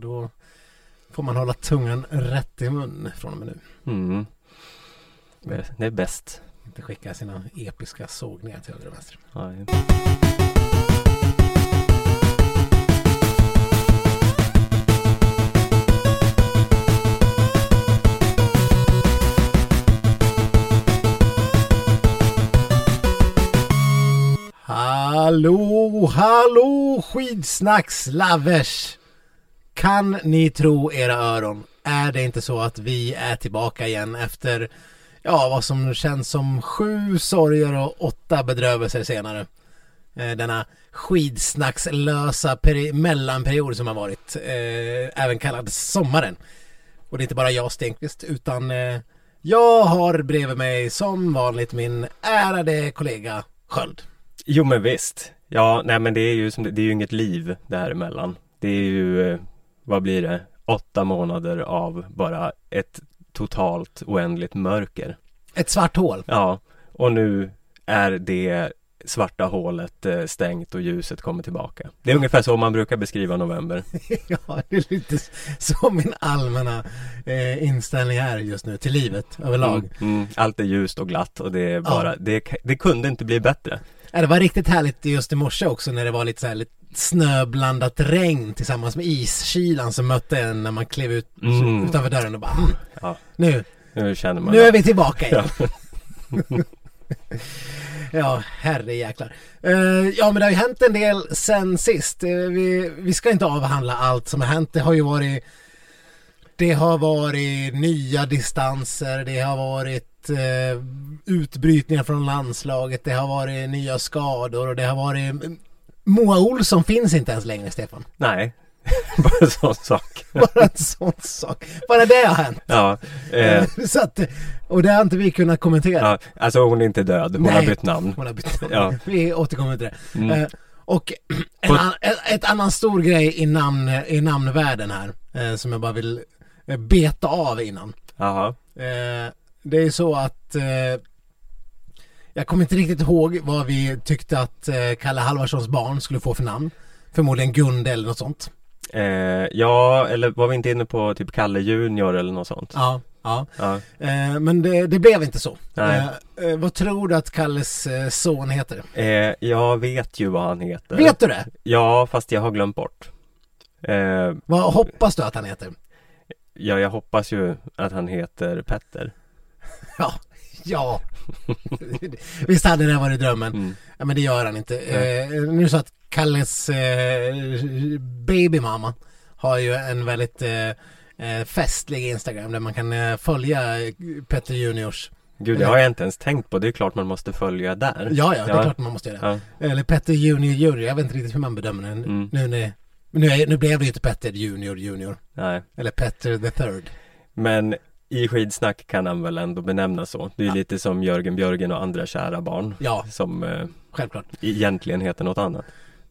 Då får man hålla tungan rätt i mun från och med nu. Mm. Det är bäst. Inte skicka sina episka sågningar till höger och vänster. Hallå, hallå skidsnackslavers! Kan ni tro era öron? Är det inte så att vi är tillbaka igen efter ja, vad som känns som sju sorger och åtta bedrövelser senare. Eh, denna skidsnackslösa peri- mellanperiod som har varit, eh, även kallad sommaren. Och det är inte bara jag Stenqvist utan eh, jag har bredvid mig som vanligt min ärade kollega Sköld. Jo men visst. Ja, nej men det är ju som det, är ju inget liv däremellan. Det är ju, eh, vad blir det? Åtta månader av bara ett totalt oändligt mörker. Ett svart hål. Ja, och nu är det svarta hålet eh, stängt och ljuset kommer tillbaka. Det är ungefär så man brukar beskriva november. ja, det är lite så min allmänna eh, inställning är just nu till livet överlag. Mm, mm, allt är ljust och glatt och det är bara, ja. det, det kunde inte bli bättre. Ja, det var riktigt härligt just i morse också när det var lite så här lite snöblandat regn tillsammans med iskylan som mötte en när man klev ut mm. utanför dörren och bara mm, ja. nu, nu känner man Nu är vi tillbaka igen. Ja, ja herre jäklar. Uh, ja men det har ju hänt en del sen sist. Uh, vi, vi ska inte avhandla allt som har hänt. Det har ju varit Det har varit nya distanser. Det har varit uh, utbrytningar från landslaget. Det har varit nya skador och det har varit Moa Olsson finns inte ens längre Stefan. Nej, bara en sån sak. Bara en sån sak. Bara det har hänt. Ja. Eh. Så att, och det har inte vi kunnat kommentera. Ja, alltså hon är inte död. Hon Nej, har bytt namn. Hon har bytt namn. Ja. Vi återkommer till det. Mm. Eh, och en, an, ett annan stor grej i, namn, i namnvärlden här. Eh, som jag bara vill eh, beta av innan. Jaha. Eh, det är så att eh, jag kommer inte riktigt ihåg vad vi tyckte att Kalle Halvarssons barn skulle få för namn. Förmodligen Gunde eller något sånt. Eh, ja, eller var vi inte inne på typ Kalle Junior eller något sånt? Ja, ja. ja. Eh, men det, det, blev inte så. Eh, eh, vad tror du att Kalles eh, son heter? Eh, jag vet ju vad han heter. Vet du det? Ja, fast jag har glömt bort. vad hoppas du att han heter? Ja, jag hoppas ju att han heter Petter. ja, ja. Visst hade det varit drömmen. Mm. Ja, men det gör han inte. Mm. nu så att Kalles eh, babymamma har ju en väldigt eh, eh, festlig Instagram där man kan eh, följa Petter Juniors Gud, det har jag inte ens tänkt på. Det är klart man måste följa där. Ja, ja, det är klart man måste göra det. Ja. Eller Petter Junior Junior. Jag vet inte riktigt hur man bedömer den. Mm. Nu, nu, nu blev det ju inte Petter Junior Junior. Nej. Eller Petter the third. Men i skidsnack kan han väl ändå benämnas så. Det är ja. lite som Jörgen Björgen och andra kära barn. Ja. Som eh, Självklart. egentligen heter något annat.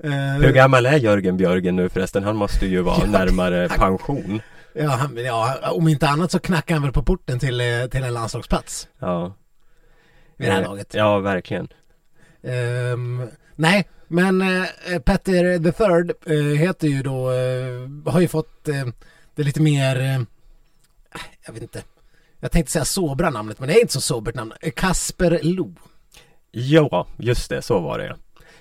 Uh, Hur gammal är Jörgen Björgen nu förresten? Han måste ju vara närmare pension. Ja, han, ja, om inte annat så knackar han väl på porten till, eh, till en landslagsplats. Ja. Vid det här eh, laget. Ja, verkligen. Um, nej, men uh, Petter the third uh, heter ju då, uh, har ju fått det lite mer, jag vet inte, jag tänkte säga sobra namnet, men det är inte så sobert namn. Kasper Lo. Ja, just det, så var det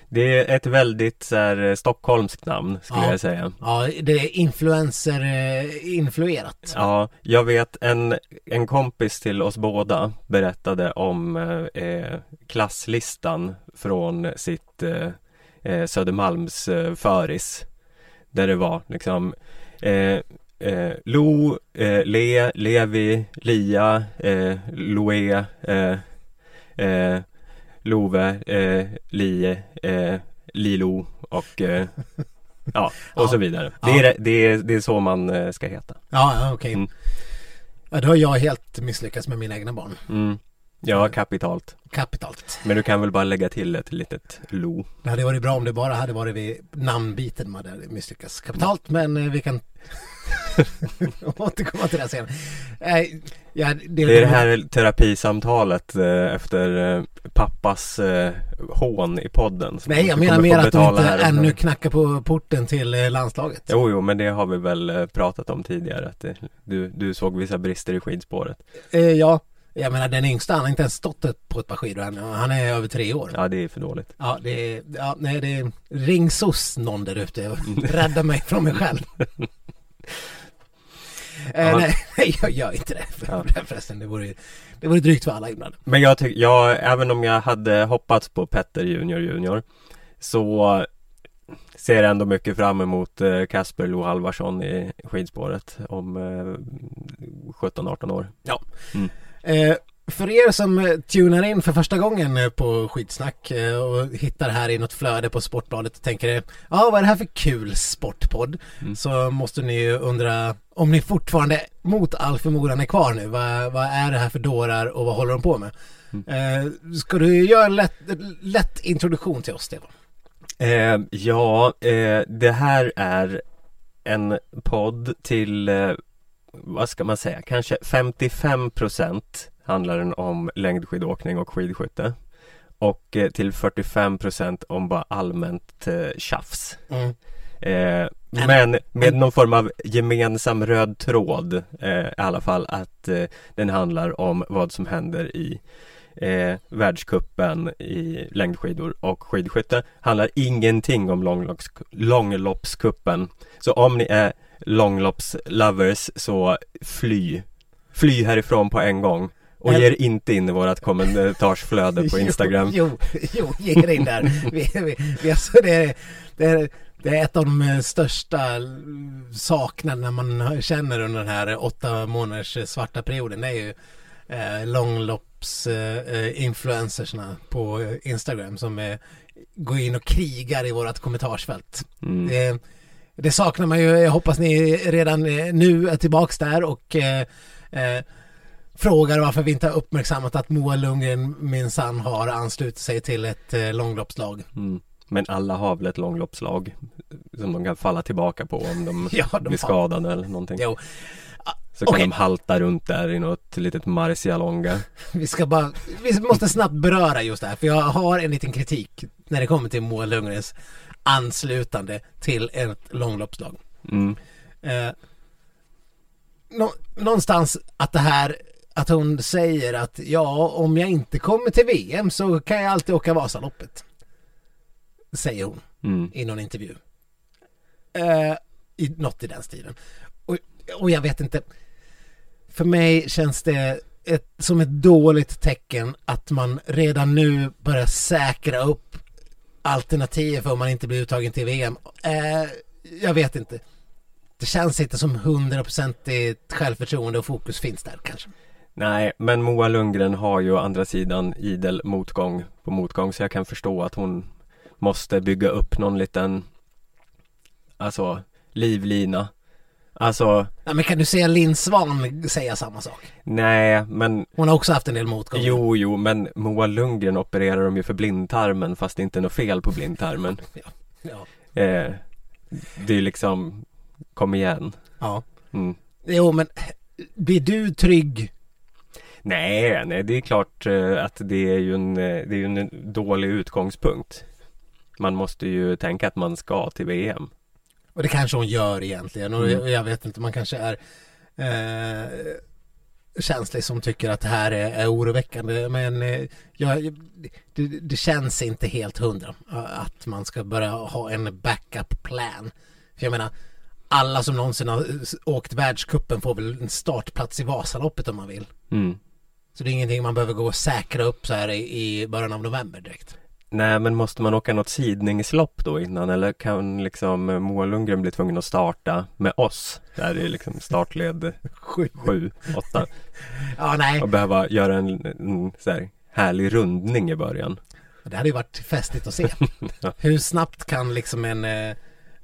det är ett väldigt så här, eh, stockholmskt namn skulle ja. jag säga. Ja, det är influencer-influerat. Ja, jag vet en, en kompis till oss båda berättade om eh, klasslistan från sitt eh, eh Södermalms eh, föris. Där det var liksom eh, eh, Lo, eh, Le, Levi, Lia, eh, Loe, eh, eh, Love, eh, Li, eh, Lilo och ja, och ja. så vidare. Det är, det, är, det är så man ska heta. Ja, okej. Okay. Mm. Ja, då har jag helt misslyckats med mina egna barn. Mm. Ja, kapitalt. Kapitalt. Men du kan väl bara lägga till ett litet lo. Det hade varit bra om det bara hade varit vid namnbiten man hade misslyckats kapitalt, men eh, vi kan återkomma till det sen. Eh, ja, det, är det här terapisamtalet eh, efter eh, pappas eh, hån i podden. Nej, jag menar mer att de inte ännu knackar på porten till eh, landslaget. Jo, jo, men det har vi väl pratat om tidigare. Att det, du, du såg vissa brister i skidspåret. ja, jag menar den yngsta, han har inte ens stått på ett par skidor än. Han är över tre år. Ja, det är för dåligt. Ja, det är, ja, nej, det är ring SOS någon där ute och rädda mig från mig själv. eh, nej, jag gör inte det för, ja. förresten. Det vore, det vore drygt för alla ibland. Men jag tycker, ja, även om jag hade hoppats på Petter Junior Junior så ser ändå mycket fram emot Kasper eh, Lo Halvarsson i skidspåret om eh, 17-18 år. Ja. Mm. Eh, för er som eh, tunar in för första gången eh, på Skitsnack och hittar här i något flöde på Sportbladet och tänker ja vad är det här för kul sportpodd? Mm. Så måste ni ju undra om ni fortfarande mot all förmodan är kvar nu. Vad, vad är det här för dårar och vad håller de på med? Mm. Eh, ska du göra en lätt, lätt introduktion till oss Stefan? Eh, ja, eh, det här är en podd till vad ska man säga, kanske 55 procent handlar den om längdskidåkning och skidskytte. Och eh, till 45 procent om bara allmänt eh, tjafs. Mm. Eh, men med någon form av gemensam röd tråd eh, i alla fall att eh, den handlar om vad som händer i eh, världskuppen i längdskidor och skidskytte. Handlar ingenting om långlopps, långloppskuppen. Så om ni är långloppslovers så fly. Fly härifrån på en gång. Och ge er inte in i vårat kommentarflöde på Instagram. Jo, jo, jo ge er in där. Vi, vi, vi, alltså det, är, det, är, det är ett av de största saknaderna man känner under den här åtta månaders svarta perioden. Det är ju eh, långlopps eh, på Instagram som eh, går in och krigar i vårat kommentarsfält. Mm. det, det saknar man ju. Jag hoppas ni redan eh, nu är tillbaks där och eh, eh, frågar varför vi inte har uppmärksammat att Moa Lundgren minsann har anslutit sig till ett eh, långloppslag. Mm. Men alla har väl ett långloppslag som de kan falla tillbaka på om de, ja, de blir skadade har... eller någonting. Jo. Så kan okay. de halta runt där i något litet Marcialonga. Vi ska bara, vi måste snabbt beröra just det här för jag har en liten kritik när det kommer till Moa Lundgrens anslutande till ett långloppslag. Mm. Eh, nå, någonstans att det här att hon säger att ja, om jag inte kommer till VM så kan jag alltid åka Vasaloppet. Säger hon mm. i någon intervju. Eh, i, något i den stilen. Och, och jag vet inte. För mig känns det ett, som ett dåligt tecken att man redan nu börjar säkra upp alternativ för om man inte blir uttagen till VM. Eh, jag vet inte. Det känns inte som hundraprocentigt självförtroende och fokus finns där kanske. Nej, men Moa Lundgren har ju å andra sidan idel motgång på motgång så jag kan förstå att hon måste bygga upp någon liten Alltså livlina Alltså ja, Men kan du säga Linn Svan säga samma sak? Nej men Hon har också haft en del motgångar Jo jo men Moa Lundgren opererar de ju för blindtarmen fast det inte är något fel på blindtarmen ja. ja. Eh, Det är liksom Kom igen Ja mm. Jo men Blir du trygg Nej, nej det är klart eh, att det är ju en, eh, det är en dålig utgångspunkt Man måste ju tänka att man ska till VM och det kanske hon gör egentligen och mm. jag vet inte, man kanske är eh, känslig som tycker att det här är, är oroväckande men eh, jag, det, det, känns inte helt hundra att man ska börja ha en backup plan. För jag menar alla som någonsin har åkt världskuppen får väl en startplats i Vasaloppet om man vill. Mm. Så det är ingenting man behöver gå och säkra upp så här i, i början av november direkt. Nej men måste man åka något sidningslopp då innan eller kan liksom Moa Lundgren bli tvungen att starta med oss? Där är liksom startled 7, 8 Ja nej Och behöva göra en, en så här härlig rundning i början Det hade ju varit festligt att se ja. Hur snabbt kan liksom en eh,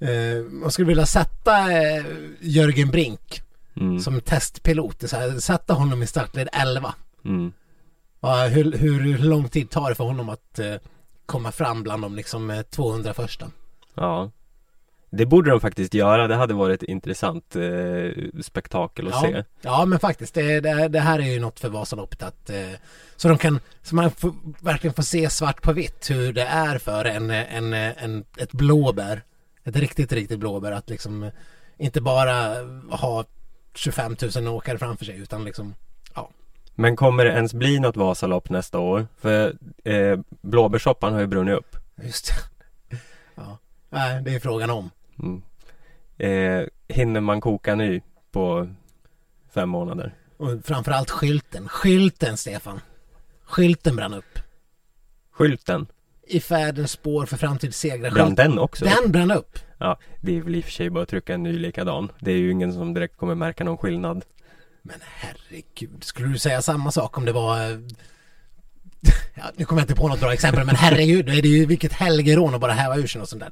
eh, Man skulle vilja sätta eh, Jörgen Brink mm. Som testpilot, så här, sätta honom i startled 11 mm. Ja, hur, hur, hur lång tid tar det för honom att eh, komma fram bland de liksom 200 eh, första. Ja. Det borde de faktiskt göra. Det hade varit ett intressant eh, spektakel att Ja. se. Ja men faktiskt, det, det, det här är ju något för Vasaloppet att eh, så de kan, så man får, verkligen får se svart på vitt hur det är för en, en, en, ett blåbär, ett riktigt, riktigt blåbär att liksom inte bara ha 25 000 åkare framför sig utan liksom, Men kommer det ens bli något Vasalopp nästa år? För eh, blåbärssoppan har ju brunnit upp. just det. Ja, nej det är frågan om. Mm. Eh, hinner man koka ny på fem månader? Och framförallt skylten, skylten Stefan. Skylten brann upp. Skylten, I färdens spår för framtidssegrar. brann den också? Den brann upp. Ja, det är väl i och för sig bara att trycka en ny likadan. Det är ju ingen som direkt kommer märka någon skillnad. Men herregud, skulle du säga samma sak om det var... eh, Ja, nu kommer jag inte på något bra exempel, men herregud, då är det ju vilket helgerån att bara häva ur sig något sånt där.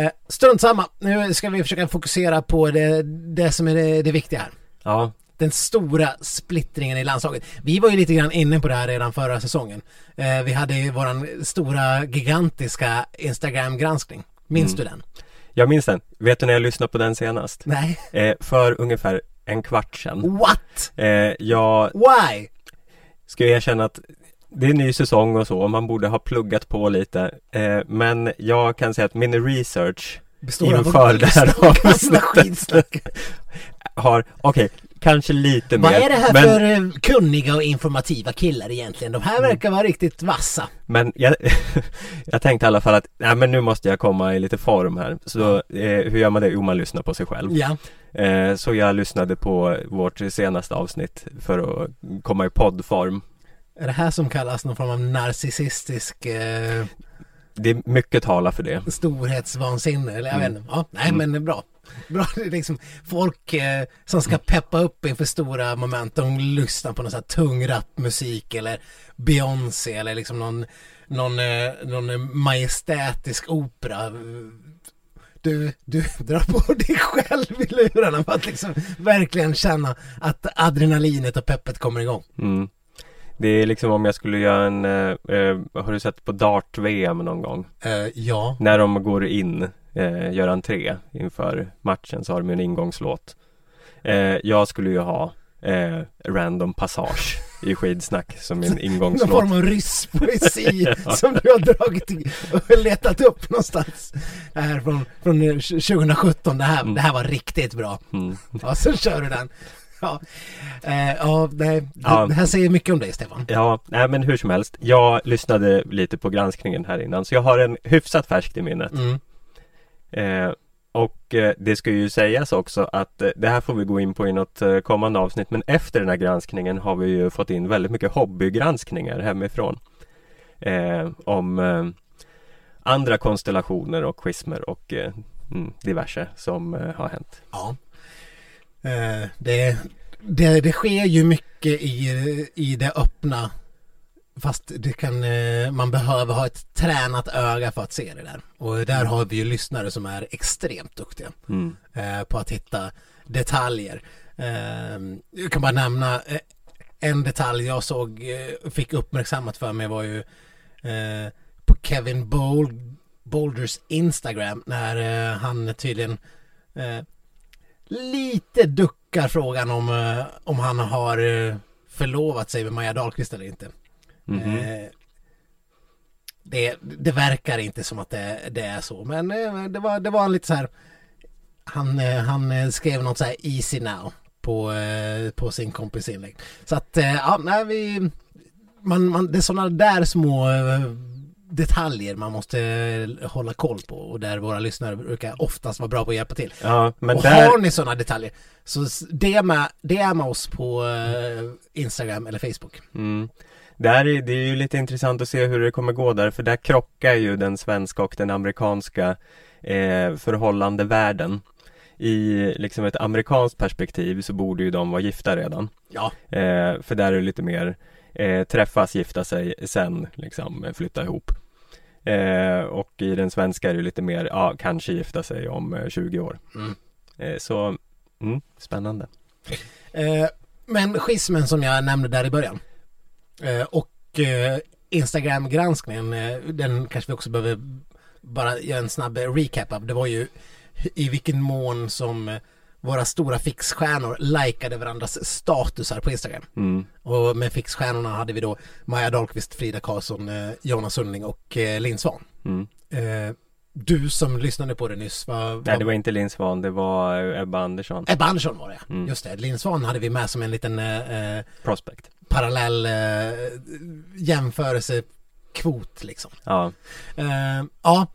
Eh, strunt samma, nu ska vi försöka fokusera på det, det som är det, det viktiga här. Ja, Den stora splittringen i landslaget. Vi var ju lite grann inne på det här redan förra säsongen. Eh, vi hade ju våran stora, gigantiska Instagram-granskning. Minns du den? jag minns den. Vet du när jag lyssnade på den senast? Nej. Eh, för ungefär en kvart sedan. What? Eh, jag Why? ska erkänna att det är ny säsong och så, man borde ha pluggat på lite. Eh, men jag kan säga att min research Består inför det här avsnittet. Har, okej, kanske lite Vad mer. är det här men, för eh, kunniga och informativa killar egentligen? De här verkar vara riktigt vassa. Men jag, jag tänkte i alla fall att, nej men nu måste jag komma i lite form här. Så eh, hur gör man det? Jo, man lyssnar på sig själv. Ja. Eh, så jag lyssnade på vårt senaste avsnitt för att komma i poddform. Är det här som kallas någon form av narcissistisk eh, Det är mycket tala för det. storhetsvansinne? Eller jag Mm. vet inte. Ja, nej Mm. men det är bra. Bra, liksom folk eh, som ska peppa upp inför stora moment. De lyssnar på någon sån här tung rapmusik eller Beyoncé eller liksom någon, någon, eh, någon majestätisk opera. Du, du drar på dig själv i lurarna för att liksom verkligen känna att adrenalinet och peppet kommer igång. Mm. Det är liksom om jag skulle göra en, eh, eh, har du sett på Dart-VM någon gång? Eh, ja. När de går in, eh, gör entré inför matchen så har de en ingångslåt. Eh, jag skulle ju ha eh, Random Passage i skidsnack som min Någon ingångslåt. form av rysk poesi Ja. som du har dragit och letat upp någonstans. Det här från, från 2017, det här, Mm. det här var riktigt bra. Mm. Ja, så kör du den. Ja, eh, ja det, Ja. det här säger mycket om dig Stefan. Ja, nej men hur som helst. Jag lyssnade lite på granskningen här innan så jag har en hyfsat färskt i minnet. Mm. Eh, och eh, det ska ju sägas också att eh, det här får vi gå in på i något eh, kommande avsnitt men efter den här granskningen har vi ju fått in väldigt mycket hobbygranskningar hemifrån. Eh, om eh, andra konstellationer och schismer och eh, mm, diverse som eh, har hänt. Ja. Eh, det, det, det sker ju mycket i, i det öppna. Fast det kan, eh, man behöver ha ett tränat öga för att se det där. Och där har vi ju lyssnare som är extremt duktiga. Mm. eh, på att hitta detaljer. Eh, jag kan bara nämna en detalj jag såg, fick uppmärksammat för mig var ju på Kevin Bold, Boulders Instagram när han tydligen lite duckar frågan om, om han har förlovat sig med Maja Dahlqvist eller inte. Mhm. Eh, det, det verkar inte som att det, det är så men eh, det var, det var lite så här han, eh, han skrev något så här easy now på, på sin kompis inlägg. Så att ja, nej, vi, man, man, det är sådana där små detaljer man måste hålla koll på och där våra lyssnare brukar oftast vara bra på att hjälpa till. Ja, men och där... har ni sådana detaljer så s- DM, DM oss på Instagram eller Facebook. Mm. Där är, det är ju lite intressant att se hur det kommer gå där för där krockar ju den svenska och den amerikanska eh, förhållandevärlden. I liksom ett amerikanskt perspektiv så borde ju de vara gifta redan. Ja, Eh, för där är det lite mer eh, träffas, gifta sig, sen liksom eh, flytta ihop. Eh, och i den svenska är det lite mer, ja kanske gifta sig om eh, 20 år. Mm. Eh, så, mm, spännande. Eh, men schismen som jag nämnde där i början eh, och eh, Instagram-granskningen, eh, den kanske vi också behöver bara göra en snabb recap av. Det var ju i vilken mån som eh, våra stora fixstjärnor likade varandras statusar på Instagram. Mm. Och med fixstjärnorna hade vi då Maja Dahlqvist, Frida Karlsson, eh, Jonas Sundling och eh, Linn Svan. Mm. Eh, du som lyssnade på det nyss, vad, Nej det var inte Linn Svan, det var Ebba Andersson. Ebba Andersson var det, Mm. just det. Linn Svan hade vi med som en liten eh, eh, Prospect. Parallell eh, jämförelsekvot liksom. Ja. Eh, ja,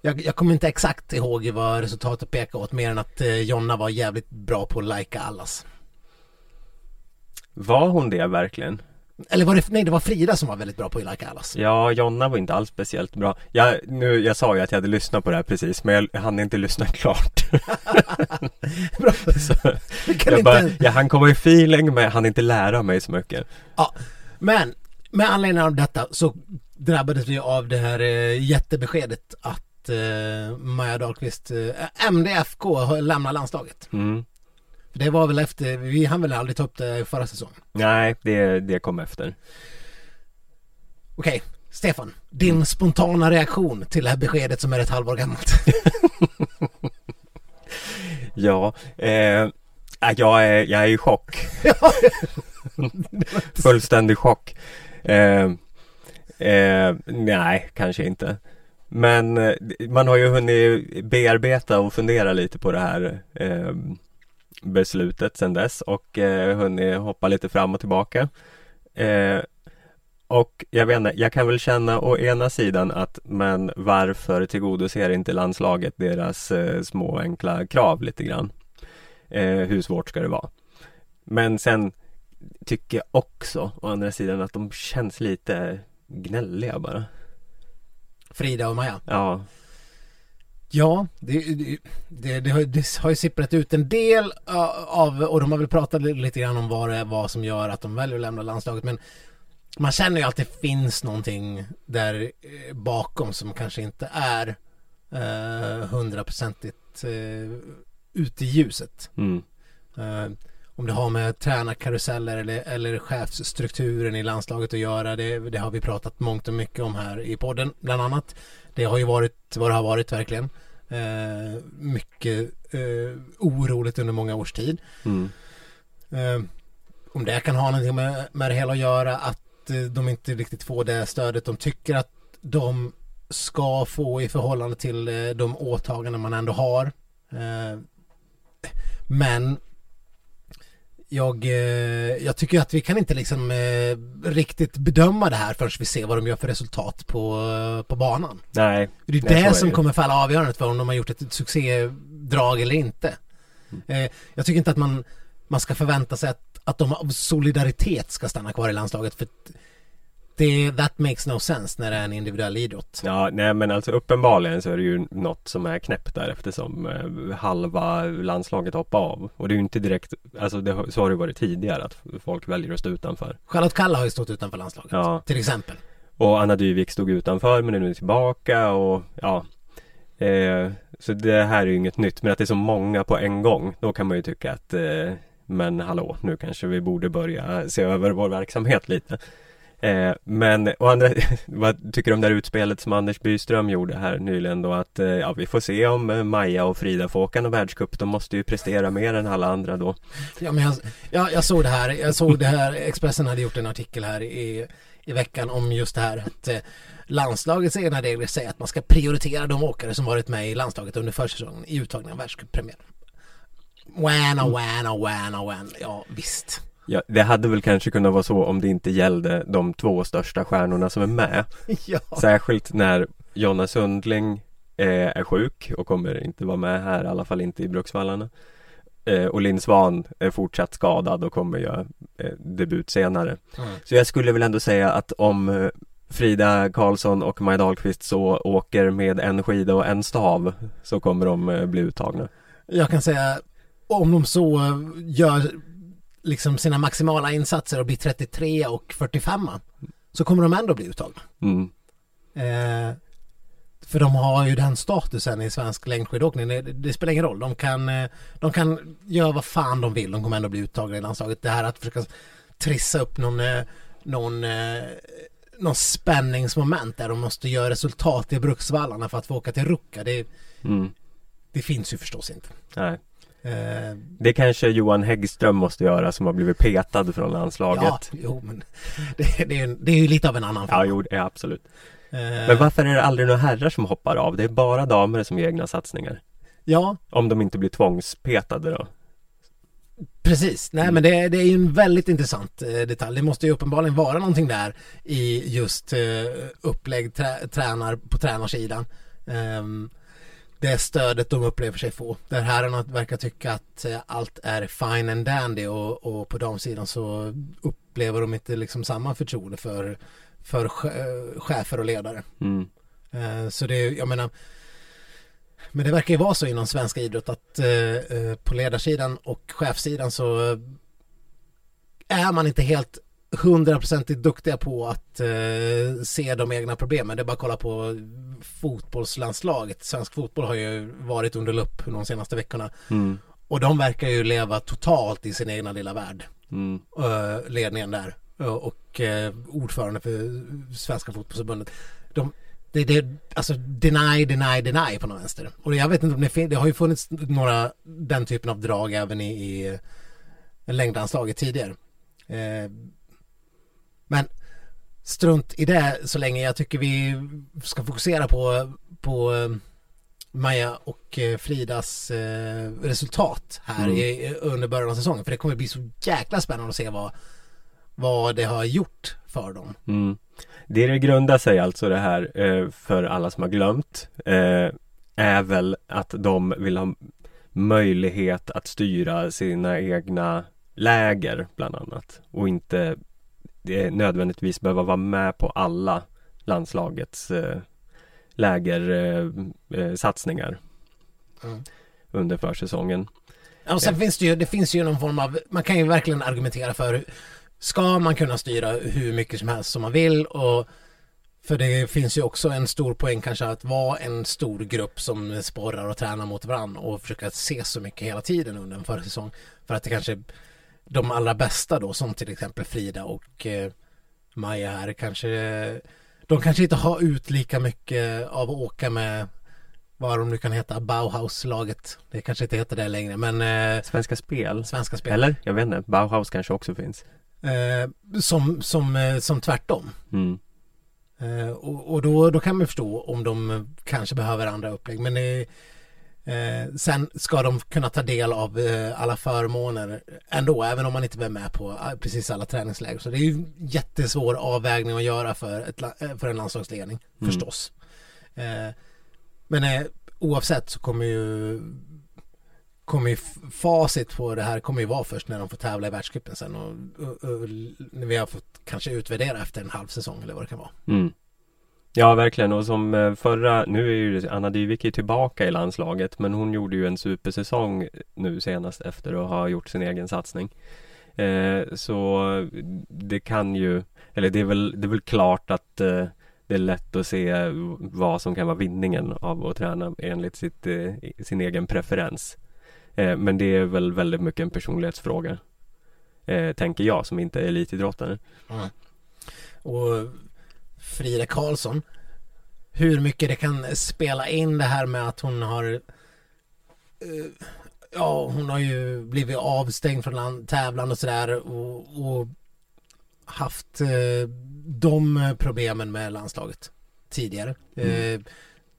jag, jag kommer inte exakt ihåg vad resultatet pekar åt mer än att eh, Jonna var jävligt bra på att lika allas. Var hon det verkligen? Eller var det, nej det var Frida som var väldigt bra på att lika allas. Ja, Jonna var inte alls speciellt bra. Jag, nu, jag sa ju att jag hade lyssnat på det här precis, men jag hann inte lyssna klart. bra. Så, jag, inte... bara, jag hann komma i feeling, men jag hann inte lära mig så mycket. Ja, men med anledning av detta så drabbades vi av det här eh, jättebeskedet att eh, Maja Dahlqvist, eh, MDFK, har lämnat landslaget. Mm. Det var väl efter, vi hann väl aldrig ta upp det förra säsongen. Nej, det, det kom efter. Okej, Stefan, din spontana reaktion till det här beskedet som är ett halvår gammalt. Ja, eh, jag, är, jag är i chock. Fullständig chock. Eh, eh, nej, kanske inte. Men eh, man har ju hunnit bearbeta och fundera lite på det här eh, beslutet sedan dess och eh, hunnit hoppa lite fram och tillbaka. Eh, och jag vet inte, jag kan väl känna å ena sidan att men varför tillgodoser inte landslaget deras eh, små enkla krav lite grann? Eh, hur svårt ska det vara? Men sen tycker jag också å andra sidan att de känns lite gnälliga bara. Frida och Maja. Ja, Ja, det, det, det, det, har, det har ju sipprat ut en del av, och de har väl pratat li- lite grann om vad det är, vad som gör att de väljer att lämna landslaget. Men man känner ju att det finns någonting där eh, bakom som kanske inte är eh, hundraprocentigt uh, ute i ljuset. mm, Eh, om det har med tränarkaruseller eller, eller chefsstrukturen i landslaget att göra. Det, det har vi pratat mångt och mycket om här i podden bland annat. Det har ju varit vad det har varit verkligen. Eh, mycket eh, oroligt under många års tid. mm, Eh, om det kan ha någonting med, med det hela att göra att eh, de inte riktigt får det stödet de tycker att de ska få i förhållande till eh, de åtaganden man ändå har. Eh, men jag, eh, jag tycker att vi kan inte liksom eh, riktigt bedöma det här förrän vi ser vad de gör för resultat på, eh, på banan. nej, Det är Nej, så är det det som kommer falla avgörandet för om de har gjort ett succédrag eller inte. Mm. Jag tycker inte att man, man ska förvänta sig att, att de av solidaritet ska stanna kvar i landslaget för det, that makes no sense när det är en individuell idrott. Ja, nej men alltså uppenbarligen så är det ju något som är knäppt där eftersom eh, halva landslaget hoppar av. Och det är ju inte direkt, alltså det, så har det varit tidigare att folk väljer att stå utanför. Charlotte Kalla har ju stått utanför landslaget Ja. till exempel. Och Anna Dyvik stod utanför men är nu tillbaka och ja. Eh, så det här är ju inget nytt men att det är så många på en gång. Då kan man ju tycka att eh, men hallå, nu kanske vi borde börja se över vår verksamhet lite. Eh, men och andra, vad tycker du om det här utspelet som Anders Byström gjorde här nyligen då att eh, ja, vi får se om eh, Maja och Frida får åka någon världscup. De måste ju prestera mer än alla andra då. Ja, men jag, jag, jag såg det här, jag såg det här, Expressen hade gjort en artikel här i, i veckan om just det här att eh, landslagets egna regler säger att man ska prioritera de åkare som varit med i landslaget under försäsongen i uttagningen av världscuppremiär. Wana, wana, wana, wana. Ja, visst. Ja, det hade väl kanske kunnat vara så om det inte gällde de två största stjärnorna som är med. ja. Särskilt när Jonna Sundling eh, är sjuk och kommer inte vara med här, i alla fall inte i Bruksvallarna. Eh, och Linn Svan är fortsatt skadad och kommer göra eh, debut senare. Mm. Så jag skulle väl ändå säga att om eh, Frida Karlsson och Maja Dahlqvist så åker med en skida och en stav så kommer de eh, bli uttagna. Jag kan säga om de så eh, gör liksom sina maximala insatser och blir 33 och 45 så kommer de ändå bli uttagna. Mm. Eh, för de har ju den statusen i svensk längdskidåkning. Det, det spelar ingen roll. De kan, eh, de kan göra vad fan de vill. De kommer ändå bli uttagna i landslaget. Det här att försöka trissa upp någon, eh, någon, eh, någon spänningsmoment där de måste göra resultat i Bruksvallarna för att få åka till Ruka. Det, Mm. det finns ju förstås inte. Nej. Eh, Det kanske Johan Häggström måste göra som har blivit petad från landslaget. ja, jo men det, det, är, det är ju lite av en annan Ja, fråga. jo, ja, absolut. Eh, Men varför är det aldrig några herrar som hoppar av? Det är bara damer som gör egna satsningar. Ja, Om de inte blir tvångspetade då. Precis, nej Mm. men det, det är ju en väldigt intressant eh, detalj. Det måste ju uppenbarligen vara någonting där i just eh, upplägg, trä, tränar på tränarsidan. Ehm, det stödet de upplever sig få. Där herrarna verkar tycka att eh, allt är fine and dandy och, och på damsidan så upplever de inte liksom samma förtroende för, för che- chefer och ledare. Mm. Eh, Så det, jag menar Men det verkar ju vara så inom svenska idrott att eh, eh, på ledarsidan och chefssidan så eh, är man inte helt hundraprocentigt duktiga på att eh, se de egna problemen. Det är bara att kolla på fotbollslandslaget. Svensk fotboll har ju varit under lupp de senaste veckorna Mm. och de verkar ju leva totalt i sin egna lilla värld. Mm. eh, ledningen där eh, och eh, ordförande för Svenska fotbollsförbundet. De, det, det, alltså deny, deny, deny på något vänster. Och jag vet inte om det finns, det har ju funnits några den typen av drag även i, i längdlandslaget tidigare. Men strunt i det så länge jag tycker vi ska fokusera på, på eh, Maja och eh, Fridas eh, resultat här Mm. i, under början av säsongen. För det kommer bli så jäkla spännande att se vad, vad det har gjort för dem. Mm. Det det grundar sig alltså det här för alla som har glömt är väl att de vill ha möjlighet att styra sina egna läger bland annat och inte nödvändigtvis behöva vara med på alla landslagets eh, lägersatsningar eh, eh, satsningar Mm. under försäsongen. Ja, och sen finns det ju, det finns ju någon form av, man kan ju verkligen argumentera för ska man kunna styra hur mycket som helst som man vill och för det finns ju också en stor poäng kanske att vara en stor grupp som sporrar och tränar mot varandra och försöka se så mycket hela tiden under en försäsong. För att det kanske de allra bästa då som till exempel Frida och eh, Maja här kanske de kanske inte har ut lika mycket av att åka med vad de nu kan heta, Bauhaus-laget. Det kanske inte heter det längre men eh, Svenska Spel svenska spel. Eller? Jag vet inte, Bauhaus kanske också finns. Eh, som, som, eh, som tvärtom. Mm. Eh, och och då, då kan man förstå om de eh, kanske behöver andra upplägg. Men eh, sen ska de kunna ta del av eh, alla förmåner ändå, även om man inte är med på eh, precis alla träningsläger. Så det är ju jättesvår avvägning att göra för, ett, eh, för en landslagsledning, Mm. förstås. Eh, men eh, oavsett så kommer ju kommer ju facit på det här kommer ju vara först när de får tävla i världscupen sen och, och, och när vi har fått kanske utvärdera efter en halv säsong eller vad det kan vara. Mm. Ja verkligen och som eh, förra, nu är ju Anna Dyvik tillbaka i landslaget men hon gjorde ju en supersäsong eh, nu senast efter att ha gjort sin egen satsning. Eh, så det kan ju, eller det är väl, det är väl klart att eh, det är lätt att se vad som kan vara vinningen av att träna enligt sitt, eh, sin egen preferens. Eh, men det är väl väldigt mycket en personlighetsfråga. Eh, tänker jag som inte är elitidrottare. Mm. Och Frida Karlsson hur mycket det kan spela in det här med att hon har eh, ja hon har ju blivit avstängd från tävlan och sådär och, och haft eh, de problemen med landslaget tidigare. Mm. Eh,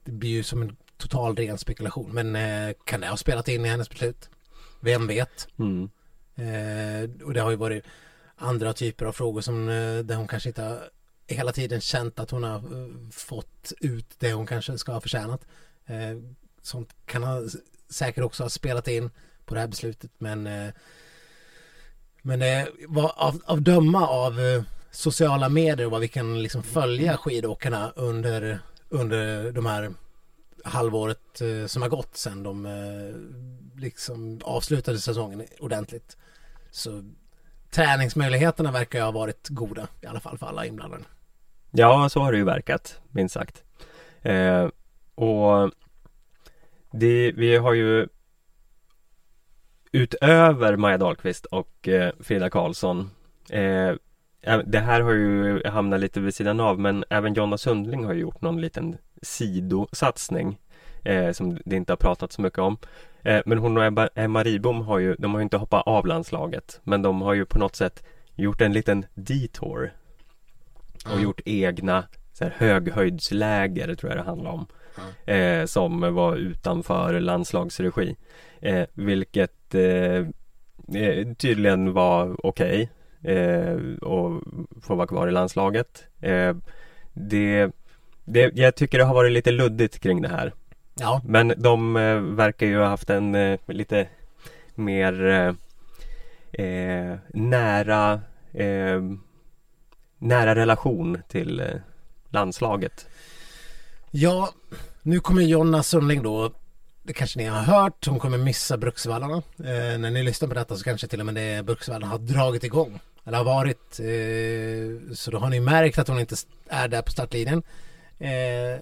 det blir ju som en total ren spekulation men eh, kan det ha spelat in i hennes beslut? Vem vet? Mm. Eh, och det har ju varit andra typer av frågor som eh, där hon kanske inte har hela tiden känt att hon har eh, fått ut det hon kanske ska ha förtjänat. Eh, sånt kan ha säkert också ha spelat in på det här beslutet men eh, men eh, vad, av, av döma av eh, sociala medier och vad vi kan liksom följa skidåkarna under, under de här halvåret eh, som har gått sedan de eh, liksom avslutade säsongen ordentligt. Så träningsmöjligheterna verkar ju ha varit goda i alla fall för alla inblandade. Ja, så har det ju verkat, minst sagt. Eh, och det, vi har ju utöver Maja Dahlqvist och eh, Frida Karlsson eh, det här har ju hamnat lite vid sidan av men även Jonna Sundling har ju gjort någon liten sidosatsning eh, som det inte har pratats så mycket om. Eh, men hon och Emma Ribom har ju, de har ju inte hoppat av landslaget men de har ju på något sätt gjort en liten detour och Mm. gjort egna så här, höghöjdsläger tror jag det handlar om. Eh, som var utanför landslagsregi. Eh, vilket eh, eh, tydligen var okej eh, och få vara kvar i landslaget. Eh, det, det, jag tycker det har varit lite luddigt kring det här. Ja, men de verkar ju ha haft en lite mer nära nära relation till eh, landslaget. Ja, nu kommer Jonna Sundling då det kanske ni har hört, hon kommer missa Bruksvallarna. Eh, när ni lyssnar på detta så kanske till och med det Bruksvallarna har dragit igång. Eller har varit. Eh, så då har ni märkt att hon inte är där på startlinjen. Eh,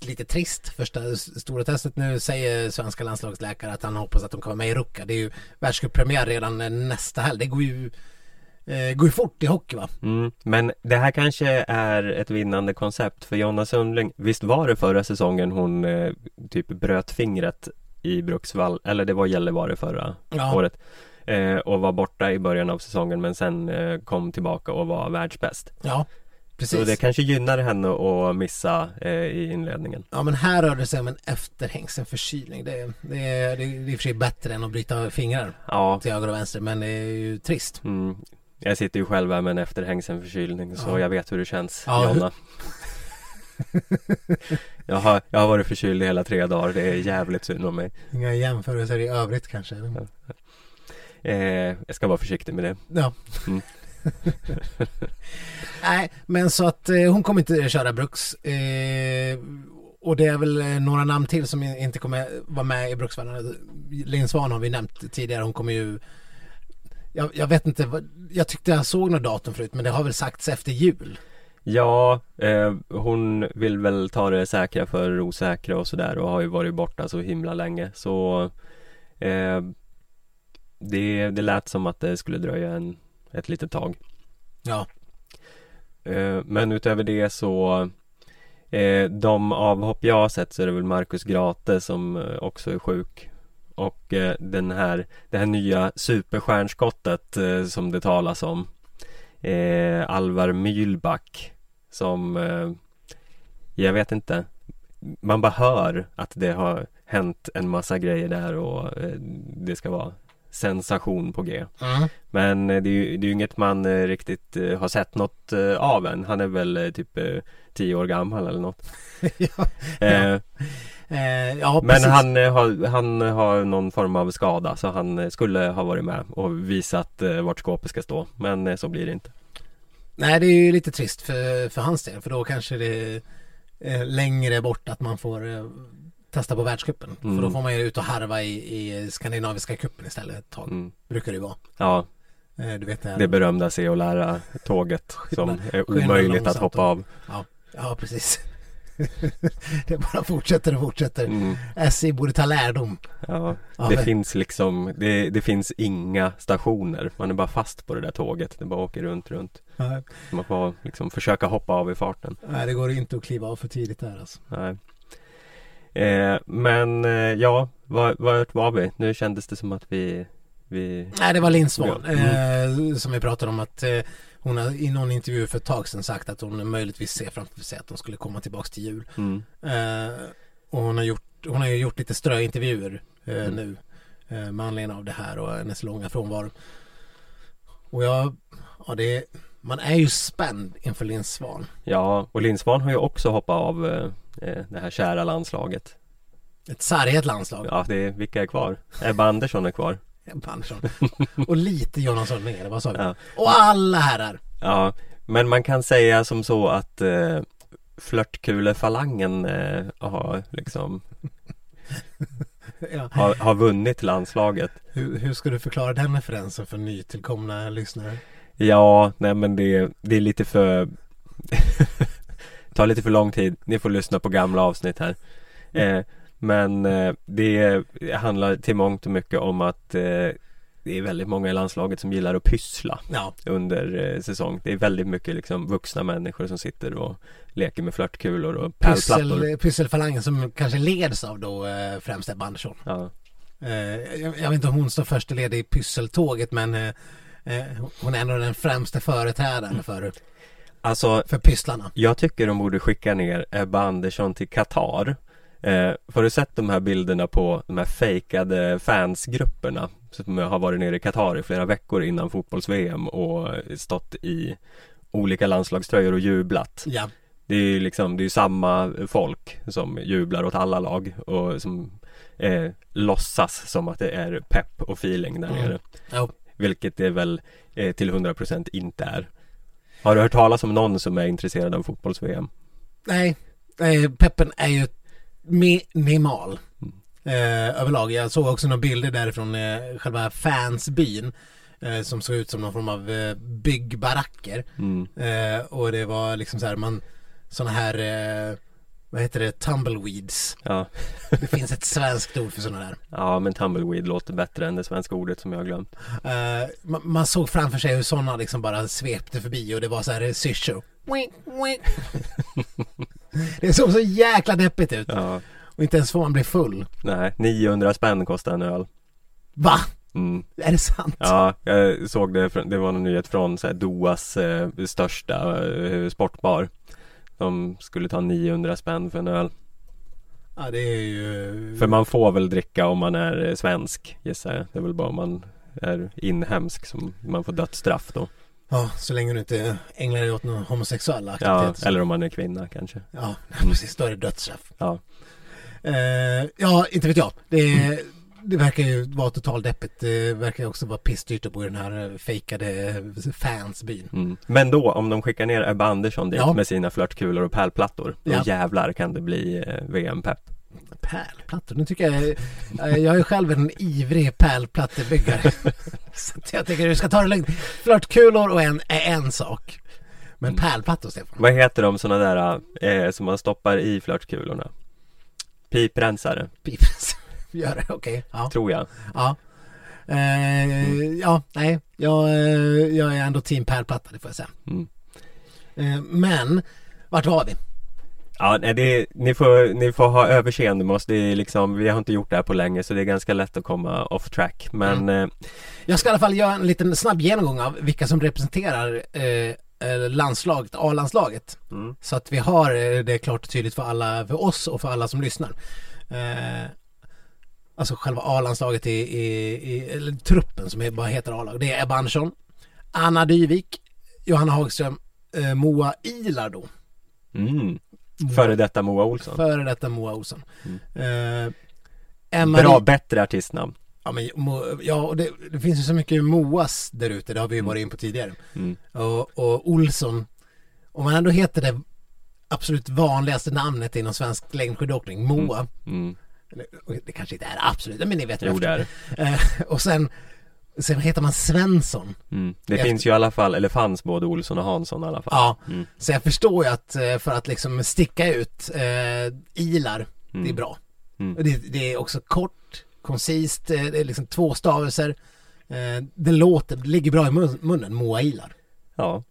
lite trist första stora testet nu säger svenska landslagsläkare att han hoppas att de kommer med i Ruka. Det är ju världscuppremiär redan eh, nästa helg. Det går ju, eh, går ju fort i hockey va? Mm, men det här kanske är ett vinnande koncept för Jonna Sundling. Visst var det förra säsongen hon eh, typ bröt fingret i Bruksvall, eller det var Gällivare förra Ja. året. Eh, och var borta i början av säsongen men sen eh, kom tillbaka och var världsbäst. Ja, precis. Så det kanske gynnar henne att missa eh, i inledningen. Ja men här rör det sig om en efterhängsen förkylning. Det, det, är, det är i och för sig bättre än att bryta fingrar Ja, till höger och vänster men det är ju trist. mm, jag sitter ju själv här med en efterhängsen förkylning så Ja. jag vet hur det känns, Ja, Jonna. jag, har, jag har varit förkyld i hela tre dagar, det är jävligt synd om mig. Inga jämförelser i övrigt kanske. Eh, jag ska vara försiktig med det. Ja. Mm. Nej men så att eh, hon kommer inte köra Bruks. Eh, och det är väl eh, några namn till som inte kommer vara med i Bruksvallarna. Linn Svahn har vi nämnt tidigare. Hon kommer ju jag, jag vet inte, jag tyckte jag såg något datum förut men det har väl sagts efter jul. Ja, eh, hon vill väl ta det säkra för det osäkra och sådär och har ju varit borta så himla länge så eh, det, det lät som att det skulle dröja en, ett litet tag. Ja. Eh, Men utöver det så eh, De avhopp jag har sett så är det väl Marcus Grate som eh, också är sjuk Och eh, den här Det här nya superstjärnskottet eh, som det talas om eh, Alvar Mylback Som Jag vet inte Man bara hör att det har hänt en massa grejer där och det ska vara sensation på G Mm. men det är ju, det är ju inget man riktigt har sett något av än. Han är väl typ tio år gammal eller något. ja. Eh, ja, men precis. han, eh, har, han har någon form av skada så han eh, skulle ha varit med och visat eh, vart skåpet ska stå. Men eh, så blir det inte. Nej, det är ju lite trist för, för hans del, för då kanske det är längre bort att man får eh, testa på världscupen. Mm. För då får man ju ut och harva i, i skandinaviska cupen istället ett tag. Mm. Brukar det ju vara. Ja, Eh, du vet det det berömda se och lära tåget som är omöjligt att hoppa av. Ja, ja precis. det bara fortsätter och fortsätter. Mm. SJ borde ta lärdom. Ja, Ja, det men- finns liksom det, det finns inga stationer. Man är bara fast på det där tåget. Det bara åker runt, runt. Nej, Man får liksom försöka hoppa av i farten. det går inte att kliva av för tidigt där alltså. Nej. Eh, men eh, ja, var- vart var vi? Nu kändes det som att vi, vi Nej, det var Ja. Mm. eh, som vi pratade om att eh, hon har i någon intervju för ett tag sedan sagt att hon möjligtvis ser framför sig att de skulle komma tillbaks till jul. mm, Eh, och hon har, gjort, hon har ju gjort lite ströintervjuer eh, Mm. nu eh, med anledning av det här och hennes långa frånvaro. Och jag, ja det, man är ju spänd inför Linn Svahn. Ja, och Lindsvan har ju också hoppat av eh, eh, det här kära landslaget. Ett sargat landslag. Ja, det är, vilka är kvar? Ebba Andersson är kvar. Ebba Andersson. och lite Jonas Sundling, eller vad sa vi? Ja. Och alla herrar. Ja, men man kan säga som så att eh, flörtkulefalangen eh, har liksom Ja. har, har vunnit landslaget. Hur, hur ska du förklara den referensen för nytillkomna lyssnare? Ja, nej men det, det är lite för tar lite för lång tid. Ni får lyssna på gamla avsnitt här. Eh, men eh, det handlar till mångt och mycket om att eh, det är väldigt många i landslaget som gillar att pyssla Ja, under eh, säsong. Det är väldigt mycket liksom vuxna människor som sitter och leker med flörtkulor och pärlplattor. Pyssel, pysselfalangen som kanske leds av då eh, främst Ebba Andersson. Ja. Eh, jag, jag vet inte om hon står först i led i pysseltåget men eh, eh, hon är ändå den främsta företrädaren för, Alltså, för pysslarna. jag tycker de borde skicka ner Ebba Andersson till Qatar. Eh, har du sett de här bilderna på de här fejkade fansgrupperna som har varit nere i Qatar i flera veckor innan fotbolls-VM och stått i olika landslagströjor och jublat. Ja, Det är ju liksom, det är samma folk som jublar åt alla lag och som eh, låtsas som att det är pepp och feeling där Mm. nere. jo. Vilket det väl eh, till 100% inte är. Har du hört talas om någon som är intresserad av fotbolls-VM? Nej, eh, peppen är ju minimal eh, överlag. Jag såg också några bilder därifrån eh, själva fansbyn eh, som såg ut som någon form av eh, byggbaracker. Mm. Eh, och det var liksom så här, man sådana här, eh, vad heter det, tumbleweeds. Ja. Det finns ett svenskt ord för sådana där. ja, men tumbleweed låter bättre än det svenska ordet som jag har glömt. Eh, man, man såg framför sig hur sådana liksom bara svepte förbi och det var så här syrsor. Det såg så jäkla deppigt ut. Ja, Och inte ens får man bli full. nej, 900 spänn kostar en öl. Va? Mm. Är det sant? Ja, jag såg det, det var en nyhet från så här, Doas eh, största eh, sportbar. De skulle ta 900 spänn för en öl. Ja, det är ju... För man får väl dricka om man är eh, svensk gissar jag. Det är väl bara om man är inhemsk som man får dödsstraff då. Ja, så länge du inte ägnar dig åt någon homosexuella Ja, aktivitet. eller om man är kvinna kanske. Ja, precis. Då är det dödsstraff. Ja. Eh, ja, inte vet jag. Det, det verkar ju vara totalt deppigt. Det verkar också vara pissdyrt att bo i den här eh, fejkade fansbyn. Mm. Men då om de skickar ner Ebba Andersson dit Ja. med sina flörtkulor och pärlplattor. Då Ja. jävlar kan det bli eh, VM-pepp. Pärlplattor, nu tycker jag... eh, Jag är själv en ivrig pärlplattebyggare. Så jag tycker du ska ta det lugnt. Flörtkulor och en, är en sak. Men Mm. pärlplattor, Stefan. Vad heter de sådana där eh, som man stoppar i flörtkulorna? Piprensare, Pipens. Gör det, okej. Ja. tror jag. Ja. Eh, ja, nej. Jag, eh, jag är ändå team pärlplatta, det får jag säga. Mm. Eh, men, vart var vi? Ja, nej, det, ni, får, ni får ha överseende med oss. Det är liksom, vi har inte gjort det här på länge så det är ganska lätt att komma off track. Men eh, Jag ska i alla fall göra en liten snabb genomgång av vilka som representerar eh, eh, landslaget, A-landslaget. Mm. Så att vi har eh, det klart och tydligt för alla, för oss och för alla som lyssnar. Eh, alltså själva A-landslaget i, i, i eller truppen som är, bara heter A-lag. Det är Ebba Andersson, Anna Dyvik, Johanna Hagström, Moa Ilardo. mm, före detta Moa Olsson. Före detta Moa Olsson. Mm. Eh, Bra, bättre artistnamn. Ja, men, ja och det, det finns ju så mycket Moas där ute, det har vi ju varit in på tidigare. Mm. Och, och Olsson, om man ändå heter det absolut vanligaste namnet inom svensk längdskidåkning, Moa. Mm. Och Det kanske inte är absolut, men ni vet Jo, det är det. Eh, Och sen, sen heter man Svensson. Mm. Det Efter- finns ju i alla fall, eller fanns både Olsson och Hansson i alla fall. Ja, Mm. så jag förstår ju att eh, för att liksom sticka ut eh, Ilar, det är Mm. bra. Mm. Det, det är också kort, koncist, eh, det är liksom två stavelser. Eh, Det låter, det ligger bra i mun, munnen, Moa Ilar. Ja.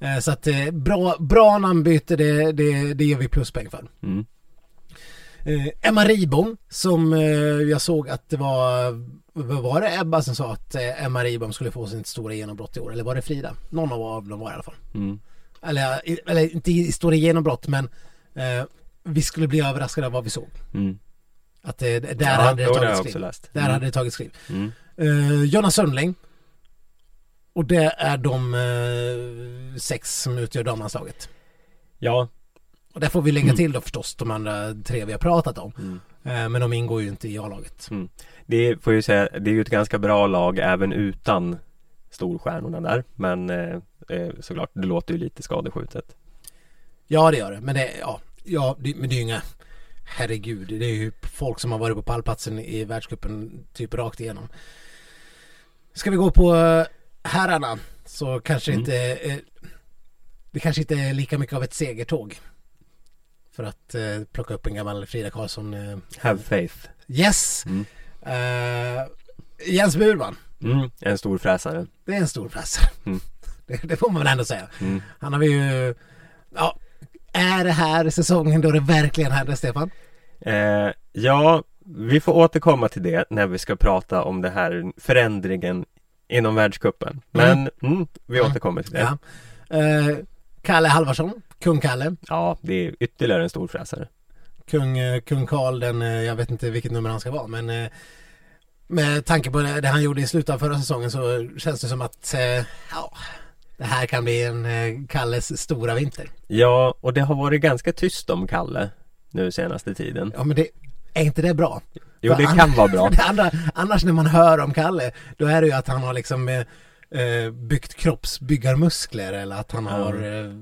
Eh, Så att eh, bra, bra namnbyte, det, det, det ger vi pluspoäng för. Eh, Emma Ribom som eh, jag såg att det var, vad var det Ebba som sa att eh, Emma Ribom skulle få sitt stora genombrott i år? Eller var det Frida? Någon av dem var i alla fall. Mm. Eller, i- eller inte i stora genombrott men eh, vi skulle bli överraskade av vad vi såg. Mm. Att eh, där ja, hade det det. Där Mm. hade det tagit skriv. Mm. Eh, Jonna Sundling. Och det är de eh, sex som utgör damlandslaget. Ja. Och där får vi lägga Mm. till då förstås de andra tre vi har pratat om. Mm. Eh, men de ingår ju inte i A-laget. Det får ju säga, det är ju ett ganska bra lag även utan storstjärnorna där. Men eh, eh, såklart, det låter ju lite skadeskjutet. Ja det gör det. Men det, ja, ja, det, men det är ju inga Herregud, det är ju folk som har varit på pallplatsen i världscupen typ rakt igenom. Ska vi gå på eh, herrarna så kanske Mm. inte Det kanske inte är lika mycket av ett segertåg. För att eh, plocka upp en gammal Frida Karlsson eh, Have faith. Yes! Mm. Eh, Jens Burman Mm, en stor fräsare. Det är en stor fräsare. Mm. Det, det får man väl ändå säga. Mm. Han har vi ju, ja, är det här säsongen då det verkligen händer Stefan? Eh, ja, vi får återkomma till det när vi ska prata om det här förändringen inom världscupen. Men mm, vi Mm. återkommer till det. Ja. Eh, Kalle Halvarsson, kung Kalle, Ja, det är ytterligare en stor fräsare. kung, eh, kung Karl den, eh, jag vet inte vilket nummer han ska vara men eh, med tanke på det, det han gjorde i slutet av förra säsongen så känns det som att ja, det här kan bli en Kalles stora vinter. Ja, och det har varit ganska tyst om Kalle nu senaste tiden. Ja men det, är inte det bra? Jo, För det an- kan vara bra. Andra, annars när man hör om Kalle, då är det ju att han har liksom eh, byggt kroppsbyggarmuskler eller att han har eh,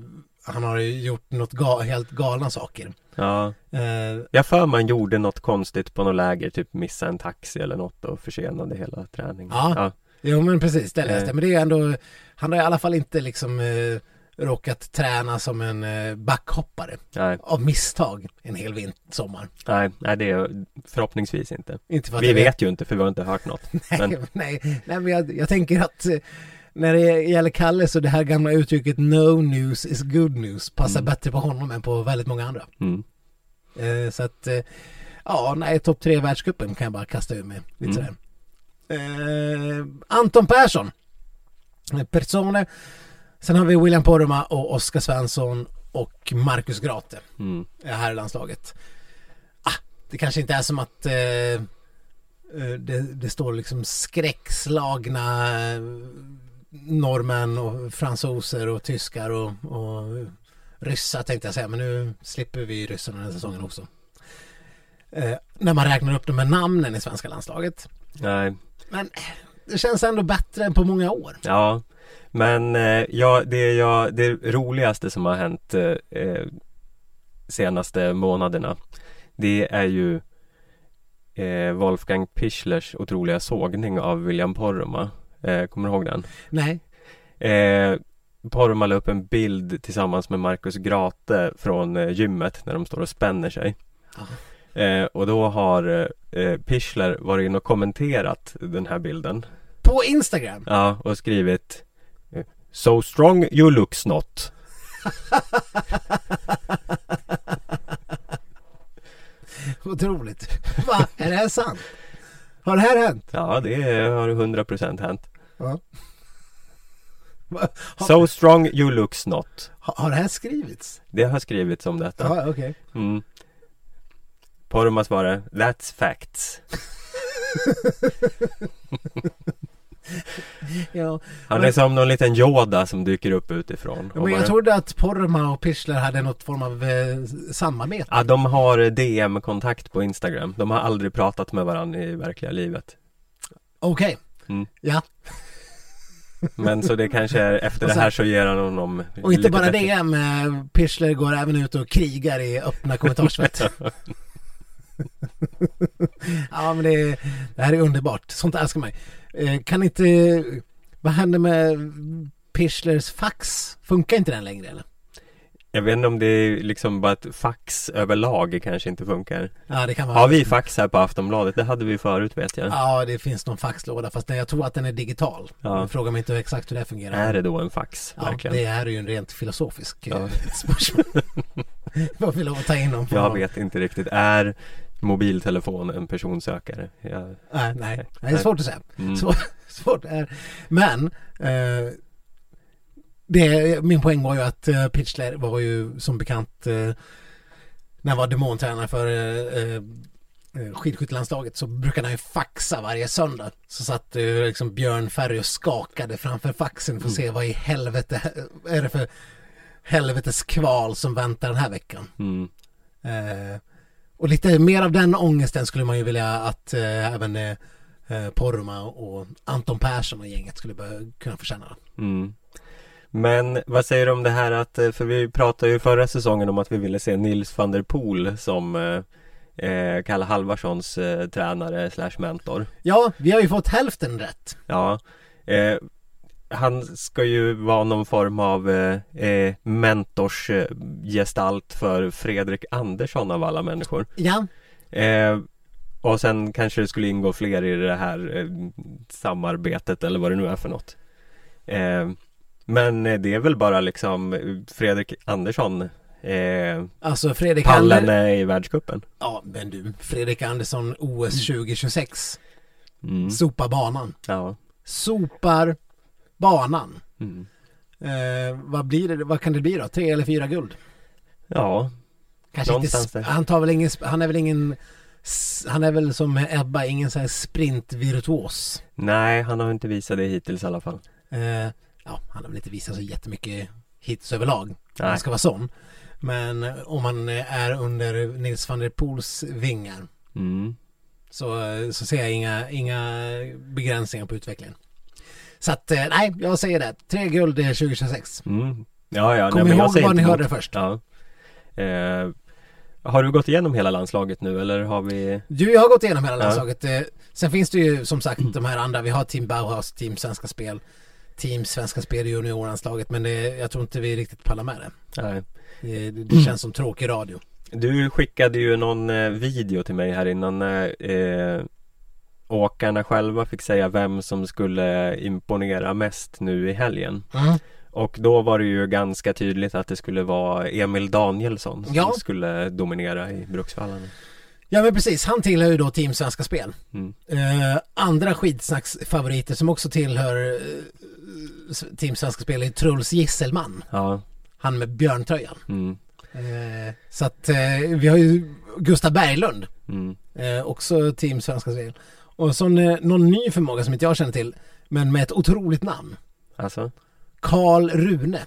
han har gjort något ga, helt galna saker. Ja, Eh, jag för man gjorde något konstigt på något läger, typ missa en taxi eller något och försenade hela träningen. Ja. ja. jo men precis, det läste Eh. jag. Men det är ändå, han har i alla fall inte liksom eh, råkat träna som en eh, backhoppare Nej, av misstag en hel vint sommar. nej, nej, det är förhoppningsvis inte. Inte Vi vet ju inte för vi har inte hört något. Nej, Men- nej, nej men jag, jag tänker att eh, när det gäller Kalle så det här gamla uttrycket no news is good news passar Mm. bättre på honom än på väldigt många andra. Mm. Eh, så att, eh, ja, nej, topp tre i världscupen kan jag bara kasta ur mig lite Mm. sådär. Eh, Anton Persson, eh, Persone. Sen har vi William Poromaa och Oskar Svensson och Marcus Grate Mm. är här i landslaget. Ah, det kanske inte är som att eh, eh, det, det står liksom skräckslagna eh, norrmän och fransoser och tyskar och, och ryssar tänkte jag säga men nu slipper vi ryssarna den här säsongen också. Eh, när man räknar upp de här namnen i svenska landslaget. Nej, Men det känns ändå bättre än på många år. ja. Men eh, ja, det, jag, det roligaste som har hänt eh, eh, senaste månaderna Det är ju eh, Wolfgang Pischlers otroliga sågning av William Poromaa. Eh, kommer du ihåg den? Nej, Eh, Poromaa la upp en bild tillsammans med Marcus Grate från eh, gymmet när de står och spänner sig. Eh, och då har eh, Pichler varit in och kommenterat den här bilden. på Instagram. Ja, och skrivit So strong you looks not. Otroligt. Va? Är det här sant? Har det här hänt? Ja, det har 100% hänt. Ja. Har, So strong you looks not. har har det här skrivits? Det har skrivits om detta. Ja, okej. Mm. Poromaa svarar That's facts. Ja. Han är som någon liten Yoda som dyker upp utifrån. Ja, men jag trodde att Poromaa och Pichler hade något form av eh, samarbete. Ja, de har DM-kontakt på Instagram. De har aldrig pratat med varandra i verkliga livet. Okej. Mm. Ja, Men så det kanske är efter Och det sen- här så ger han honom och inte bara bättre- det, men Pichler går även ut och krigar i öppna kommentarsfält. ja, men det, det här är underbart. Sånt älskar man ju. eh, Kan inte... Vad händer med Pichlers fax? Funkar inte den längre eller? Jag vet inte om det är liksom bara ett fax överlag kanske inte funkar. Ja, det kan vara... Har vi fax här på Aftonbladet? Det hade vi förut vet jag. Ja, det finns någon faxlåda fast jag tror att den är digital. Ja. Fråga mig inte exakt hur det fungerar. Är det då en fax? Ja, verkligen? det är ju en rent filosofisk Ja. ja. spörsmål. Vad vill jag ta in dem på? Jag vet inte riktigt. Är mobiltelefon en personsökare? Jag... Nej, nej, det är svårt att säga. Mm. Svårt, svårt är. Men eh, det, min poäng var ju att eh, Pitchler var ju som bekant eh, när han var demontränare för eh, eh, skidskyttelandslaget så brukade han ju faxa varje söndag. Så satt eh, liksom Björn Ferry och skakade framför faxen för att se vad i helvete är det för helvetes kval som väntar den här veckan. Mm. Eh, och lite mer av den ångesten skulle man ju vilja att eh, även eh, eh, Poromaa och Anton Persson och gänget skulle kunna känna. Mm. Men vad säger du om det här att, eh, för vi pratade ju förra säsongen om att vi ville se Nils van der Poel som eh, eh, Kalle Halvarssons eh, tränare slash mentor. Ja, vi har ju fått hälften rätt. Ja, eh, han ska ju vara någon form av eh, eh, mentorsgestalt för Fredrik Andersson av alla människor. Ja, Eh, och sen kanske det skulle ingå fler i det här eh, samarbetet eller vad det nu är för något. Eh, men det är väl bara liksom Fredrik Andersson eh, Alltså Fredrik Pallen Ander... i världscupen. Ja, men du. Fredrik Andersson OS 2026. Mm. Sopa banan. Ja. Sopar banan. Mm. Eh, vad blir det? Vad kan det bli då? Tre eller fyra guld? Ja, Kanske inte, han tar väl ingen, han är väl ingen han är väl som Ebba, ingen sån här sprintvirtuos. nej han har inte visat det hittills i alla fall. Eh, ja, han har väl inte visat så jättemycket hits överlag. Nej. han ska vara sån. Men eh, om man eh, är under Nils van der Poels vingar Mm. så, eh, så ser jag inga, inga begränsningar på utvecklingen. Så att, eh, nej, jag säger det. Tre guld eh, 2026. Mm. Ja, ja, Kom nej, ihåg var ni hörde först. Ja. Eh, har du gått igenom hela landslaget nu eller har vi? Du, jag har gått igenom hela landslaget. Eh, Sen finns det ju som sagt de här andra. Vi har Team Bauhaus, Team Svenska Spel, Team Svenska Spel i juniorlandslaget. Men det, jag tror inte vi riktigt pallar med det. Nej. Det, det känns som tråkig radio. Du skickade ju någon eh, video till mig här innan eh, åkarna själva fick säga vem som skulle imponera mest nu i helgen. Mm. Och då var det ju ganska tydligt att det skulle vara Emil Danielsson som Ja. skulle dominera i Bruksvallarna. Ja men precis, han tillhör ju då Team Svenska Spel. Mm. Eh, andra skidsnacksfavoriter som också tillhör eh, Team Svenska Spel är Truls Gisselman. Ja. Han med björntröjan. Mm. Eh, så att eh, vi har ju Gustav Berglund. Mm. Eh, också Team Svenska Spel. Och så eh, någon ny förmåga som inte jag känner till. Men med ett otroligt namn. Alltså Karl Rune.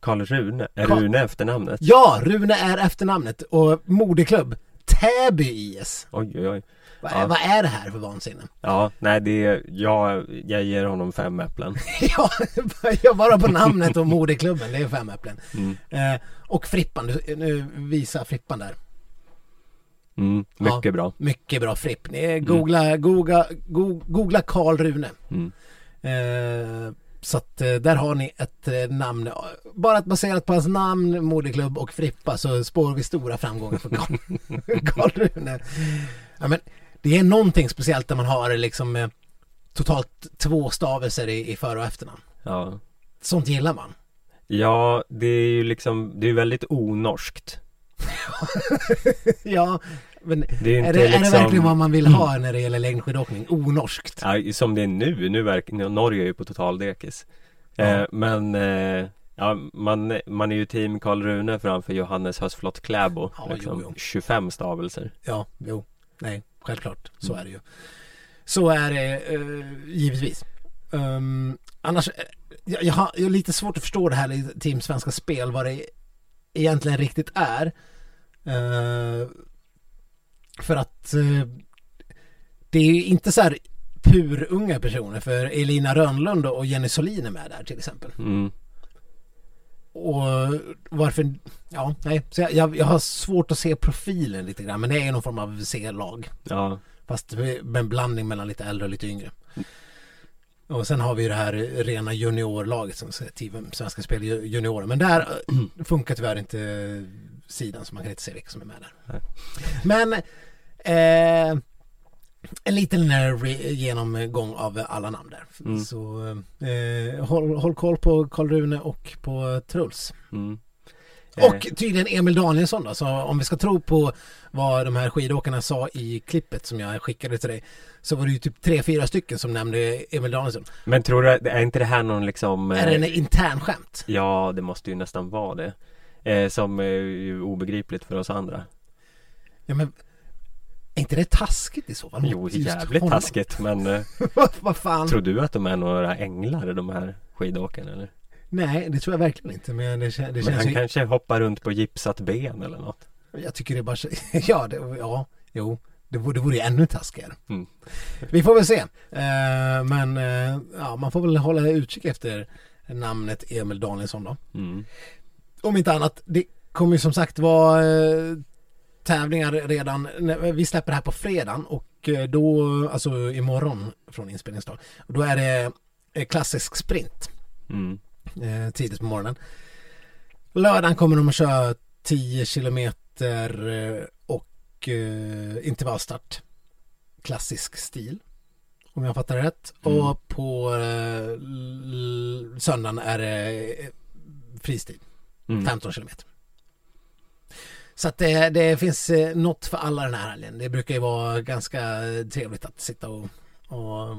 Karl Rune, är Karl- Rune efternamnet? Ja, Rune är efternamnet. Och moderklubb Täby IS. Oj oj oj Vad, Ja. vad är det här för vansinne? Ja, nej det är, jag, jag ger honom fem äpplen ja, jag bara på namnet och moderklubben. Det är fem äpplen. mm. Eh, och Frippan, nu visar Frippan där. Mm. Mycket Ja. bra Mycket bra Fripp. Googla, googla, go, googla Karl Rune. mm. Eh, så att eh, där har ni ett eh, namn. Bara att baserat på hans namn, moderklubb och Frippa så spår vi stora framgångar för Karl, Karl Rune. Ja, men det är någonting speciellt när man har liksom eh, totalt två stavelser i, i för och efternamn. Ja Sånt gillar man. Ja, det är ju liksom, det är väldigt onorskt ja, men Det är är det, är det liksom verkligen vad man vill ha när det gäller längdskidåkning? Onorskt. ja, Som det är nu, nu verkar Norge är ju på totaldekis Ja. eh, Men eh, Ja, man, man är ju team Karl Rune framför Johannes Hösflot Kläbo Ja, liksom, jo, jo. 25 stavelser Ja, jo, nej, självklart. Så Mm. är det ju. Så är det eh, givetvis. Um, annars, eh, jag, jag, har, jag har lite svårt att förstå det här i Team Svenska Spel, vad det egentligen riktigt är. Eh, för att eh, det är inte så här purunga personer, för Elina Rönnlund och Jenny Solin är med där till exempel. mm. Och varför, ja, nej, så jag, jag, har svårt att se profilen lite grann, men det är någon form av C-lag. Ja, Fast med en blandning mellan lite äldre och lite yngre. Och sen har vi ju det här rena juniorlaget som Svenska Spel juniorer. Men där eh, funkar tyvärr inte sidan så man kan inte se vilka som är med där. Nej. Men eh, en liten eh, genomgång av alla namn där. Mm. Så eh, håll, håll koll på Karl Rune och på Truls. mm. Och tydligen Emil Danielsson då, så om vi ska tro på vad de här skidåkarna sa i klippet som jag skickade till dig så var det ju typ tre, fyra stycken som nämnde Emil Danielsson. Men tror du, är inte det här någon liksom Är det en eh, intern skämt? Ja, det måste ju nästan vara det eh, Som är ju obegripligt för oss andra Ja men är inte det taskigt i så fall? Jo, jävligt honom. taskigt men eh, vad, fan? Tror du att de är några änglar de här skidåkarna eller? Nej, det tror jag verkligen inte. Men det, det Men känns han ju... kanske hoppar runt på gipsat ben eller något Jag tycker det bara ja, det, ja, jo. Det vore, det vore ju ännu taskigare. Mm. Vi får väl se. Eh, men eh, ja, man får väl hålla utkik efter namnet Emil Danielsson då. mm. Om inte annat, det kommer ju som sagt vara eh, tävlingar redan, vi släpper det här på fredagen och eh, då, alltså imorgon från inspelningsdag, och då är det eh, klassisk sprint Mm. tidigt på morgonen. Lördagen kommer de att köra 10 kilometer eh, och intervallstart. klassisk stil. Om jag fattar det rätt. Mm. Och på söndagen är det fristil. Mm. 15 kilometer. Så att det, det finns eh, något för alla den här helgen. Det brukar ju vara ganska trevligt att sitta och, och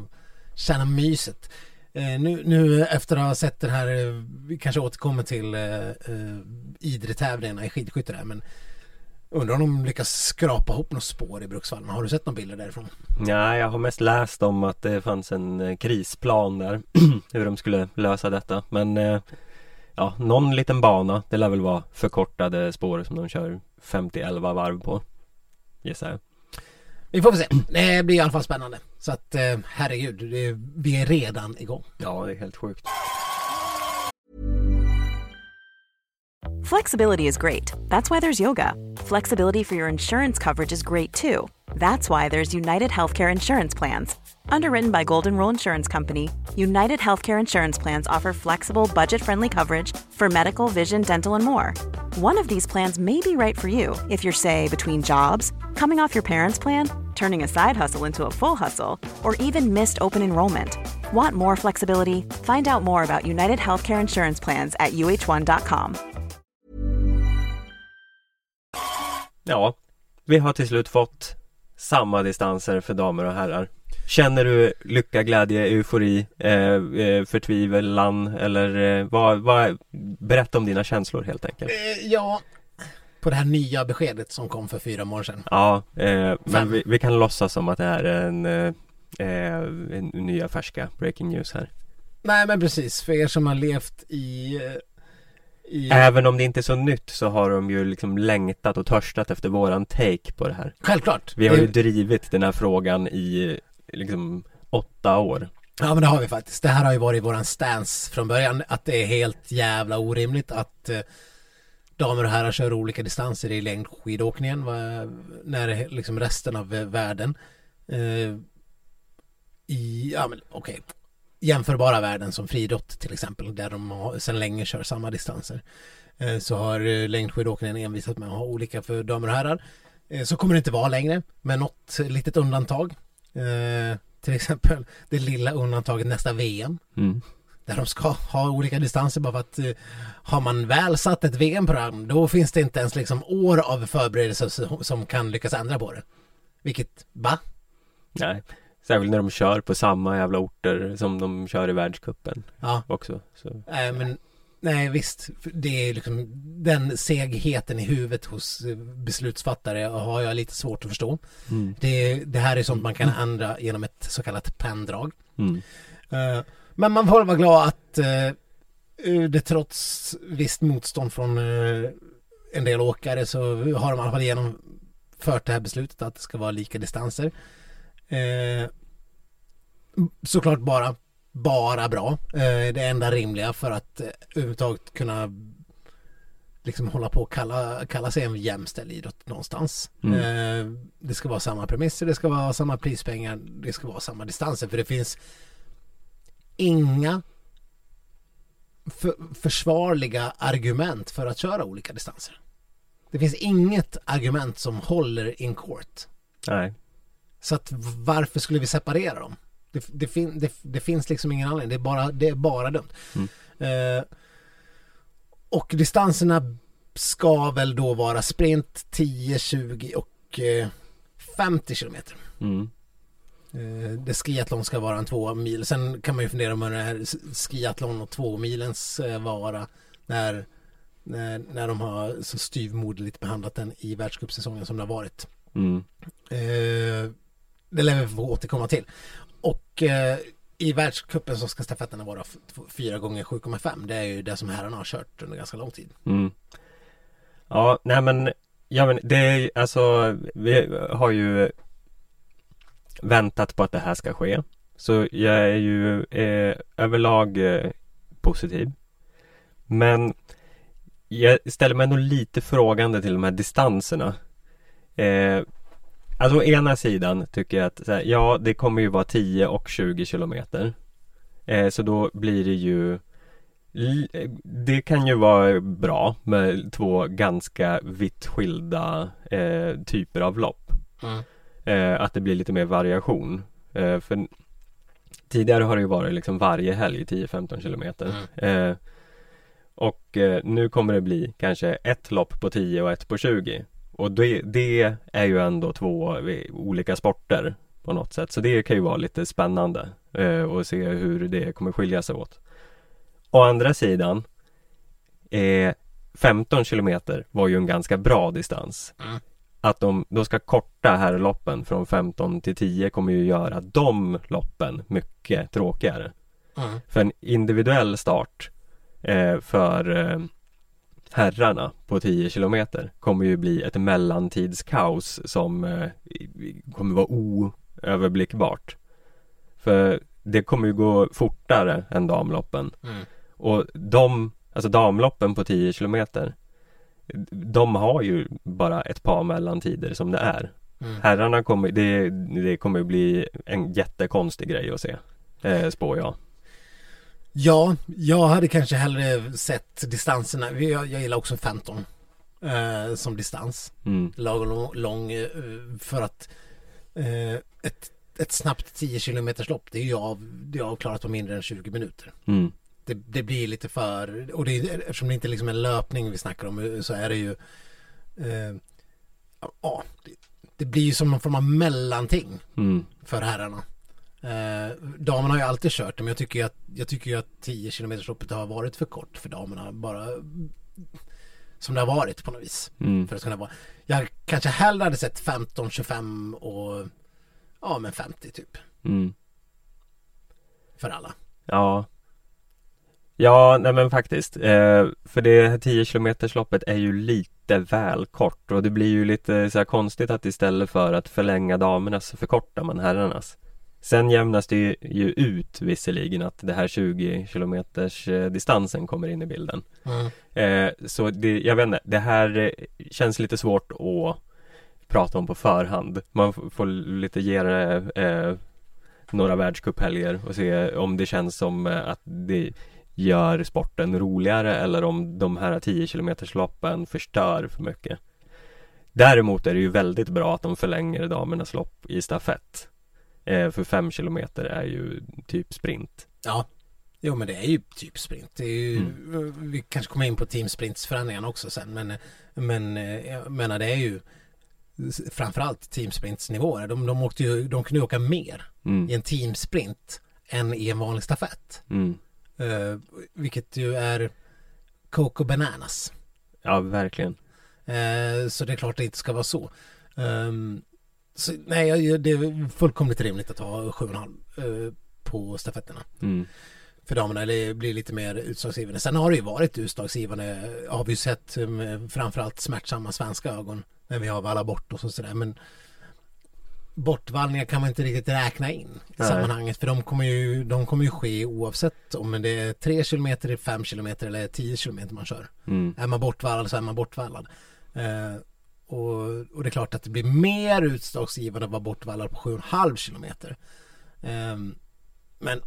känna myset. Eh, nu, nu efter att ha sett den här, eh, vi kanske återkommer till eh, eh, Idre-tävlingarna i skidskytte där men undrar om de lyckas skrapa ihop något spår i Bruksvallen. Har du sett några bilder därifrån? Nej, jag har mest läst om att det fanns en eh, krisplan där Hur de skulle lösa detta Men eh, Ja, någon liten bana Det lär väl vara förkortade spår som de kör 50-11 varv på Gissar jag Vi får väl se. Det blir i alla fall spännande. Så att eh, herregud, det, vi är redan igång. Ja, det är helt sjukt Flexibility is great. That's why there's yoga. Flexibility for your insurance coverage is great too. That's why there's United Healthcare Insurance Plans. Underwritten by Golden Rule Insurance Company, United Healthcare Insurance Plans offer flexible, budget friendly coverage for medical, vision, dental, and more. One of these plans may be right for you if you're, say, between jobs, coming off your parents' plan, turning a side hustle into a full hustle, or even missed open enrollment. Want more flexibility? Find out more about United Healthcare Insurance Plans at uh1.com. Ja, vi har till slut fått samma distanser för damer och herrar Känner du lycka, glädje, eufori, eh, eh, förtvivlan eller eh, vad, vad, berätta om dina känslor helt enkelt. Eh, ja, på det här nya beskedet som kom för fyra månader sedan. Ja, eh, men vi, vi kan låtsas som att det är en, eh, eh, en nya färska breaking news här. Nej men precis, för er som har levt i... i Även om det inte är så nytt så har de ju liksom längtat och törstat efter våran take på det här. Självklart. Vi har ju drivit den här frågan i liksom åtta år Ja men det har vi faktiskt. Det här har ju varit våran stance från början. Att det är helt jävla orimligt att eh, damer och herrar kör olika distanser i längdskidåkningen. Va, när liksom resten av eh, världen eh, i, ja men okej, jämförbara värden som friidrott till exempel där de har, sedan länge kör samma distanser. Eh, så har eh, längdskidåkningen envisat med att ha olika för damer och herrar. Eh, så kommer det inte vara längre med något litet undantag. Eh, till exempel det lilla undantaget nästa VM. mm. Där de ska ha olika distanser bara för att eh, har man väl satt ett VM-program då finns det inte ens liksom år av förberedelser som, som kan lyckas ändra på det. Vilket, va? Nej Särskilt när de kör på samma jävla orter som de kör i världscupen Ja, också så. nej men nej visst. Det är liksom den segheten i huvudet hos eh, beslutsfattare har jag lite svårt att förstå. Mm. Det, det här är sånt man kan ändra genom ett så kallat penndrag. Mm. Eh, Men man får vara glad att eh, det trots visst motstånd från en del åkare så har de i alla fall genomfört det här beslutet att det ska vara lika distanser. Såklart bara, bara bra. Eh, Det enda rimliga för att eh, överhuvudtaget kunna liksom hålla på och kalla, kalla sig en jämställd idrott någonstans. Mm. Eh, Det ska vara samma premisser, det ska vara samma prispengar, det ska vara samma distanser för det finns inga för, försvarliga argument för att köra olika distanser. Det finns inget argument som håller in court. Nej Så att varför skulle vi separera dem? Det, det, fin, det, det finns liksom ingen anledning. Det är bara, det är bara dumt. Mm. Eh, och distanserna ska väl då vara sprint 10, 20 och eh, 50 kilometer. mm. Eh, Det skiathlon ska vara en två mil. Sen kan man ju fundera på det här skiathlon och två milens eh, vara när, när, när de har så styvmoderligt behandlat den i världscupsäsongen som det har varit. Mm. Eh, det lär vi få återkomma till. Och eh, i världscupen så ska stafetterna vara 4 gånger 7,5. Det är ju det som herrarna har kört under ganska lång tid. Mm. Ja, nej men Ja men det är ju- alltså Vi har ju Väntat på att det här ska ske Så jag är ju eh, överlag eh, positiv Men Jag ställer mig nog lite frågande till de här distanserna eh, Alltså å ena sidan tycker jag att här, ja det kommer ju vara 10 och 20 kilometer eh, Så då blir det ju L- Det kan ju vara bra med två ganska vitt skilda eh, typer av lopp. Eh, att det blir lite mer variation. Eh, för tidigare har det ju varit liksom varje helg 10-15 kilometer. Mm. Eh, och eh, nu kommer det bli kanske ett lopp på 10 och ett på 20. Och det, det är ju ändå två olika sporter på något sätt. Så det kan ju vara lite spännande eh, och se hur det kommer skilja sig åt. Å andra sidan eh, 15 kilometer var ju en ganska bra distans. Mm. Att de då ska korta här loppen från 15 till 10 kommer ju göra de loppen mycket tråkigare. Mm. För en individuell start eh, för eh, herrarna på 10 kilometer kommer ju bli ett mellantidskaos som eh, kommer vara oöverblickbart. För det kommer ju gå fortare än damloppen. Mm. Och de, alltså damloppen på 10 kilometer De har ju bara ett par mellantider som det är Mm. Herrarna kommer, det, det kommer bli en jättekonstig grej att se eh, Spår jag Ja, jag hade kanske hellre sett distanserna. Jag, jag gillar också 15 eh, som distans. mm, Lagom lång, eh, för att eh, ett, ett snabbt 10 km lopp det är ju av, det är avklarat på mindre än 20 minuter. mm, Det, det blir lite för, och det, är- eftersom det inte liksom är löpning vi snackar om eh, så är det ju eh, ja, det, det blir ju som någon form av mellanting mm, för herrarna. Damerna har ju alltid kört det men jag tycker ju att, jag tycker ju att 10 km loppet har varit för kort för damerna. Bara som det har varit på något vis. mm, För att kunna vara, jag kanske hellre hade sett 15, 25 och ja men 50 typ. Mm. för alla. Ja. Ja, nej men faktiskt. Eh, För det här 10 kilometers loppet är ju lite väl kort och det blir ju lite så konstigt att istället för att förlänga damernas så förkortar man herrarnas Sen jämnas det ju, ju ut visserligen att det här 20 kilometers eh, distansen kommer in i bilden Mm. eh, Så det, jag vet inte, det här eh, känns lite svårt att prata om på förhand Man får lite ge det eh, några världscuphelger och se om det känns som eh, att det gör sporten roligare eller om de här 10 kilometers loppen förstör för mycket. Däremot är det ju väldigt bra att de förlänger damernas lopp i stafett. Eh, för 5 kilometer är ju typ sprint. Ja, jo men det är ju typ sprint. Det är ju, Vi kanske kommer in på teamsprintsförändringarna också sen men, men eh, jag menar det är ju framförallt teamsprintsnivåer. De, de, åkte ju, de kunde ju åka mer Mm, i en teamsprint än i en vanlig stafett. mm. Eh, vilket ju är Coco Bananas. Ja, verkligen. Eh, så det är klart det inte ska vara så. Ehm, så nej, det är fullkomligt rimligt att ha 7,5 eh, på stafetterna. Mm, för damerna eller blir lite mer utslagsgivande. Sen har det ju varit utslagsgivande har vi ju sett med framförallt smärtsamma svenska ögon när vi har alla bort och så sådär men bortvallningar kan man inte riktigt räkna in i Nej. sammanhanget för de kommer ju, de kommer ju ske oavsett om det är 3 kilometer, 5 kilometer eller 10 kilometer man kör. mm, Är man bortvallad så är man bortvallad. Eh, och, och det är klart att det blir mer utslagsgivande att vara bortvallad på 7,5 kilometer. Eh, men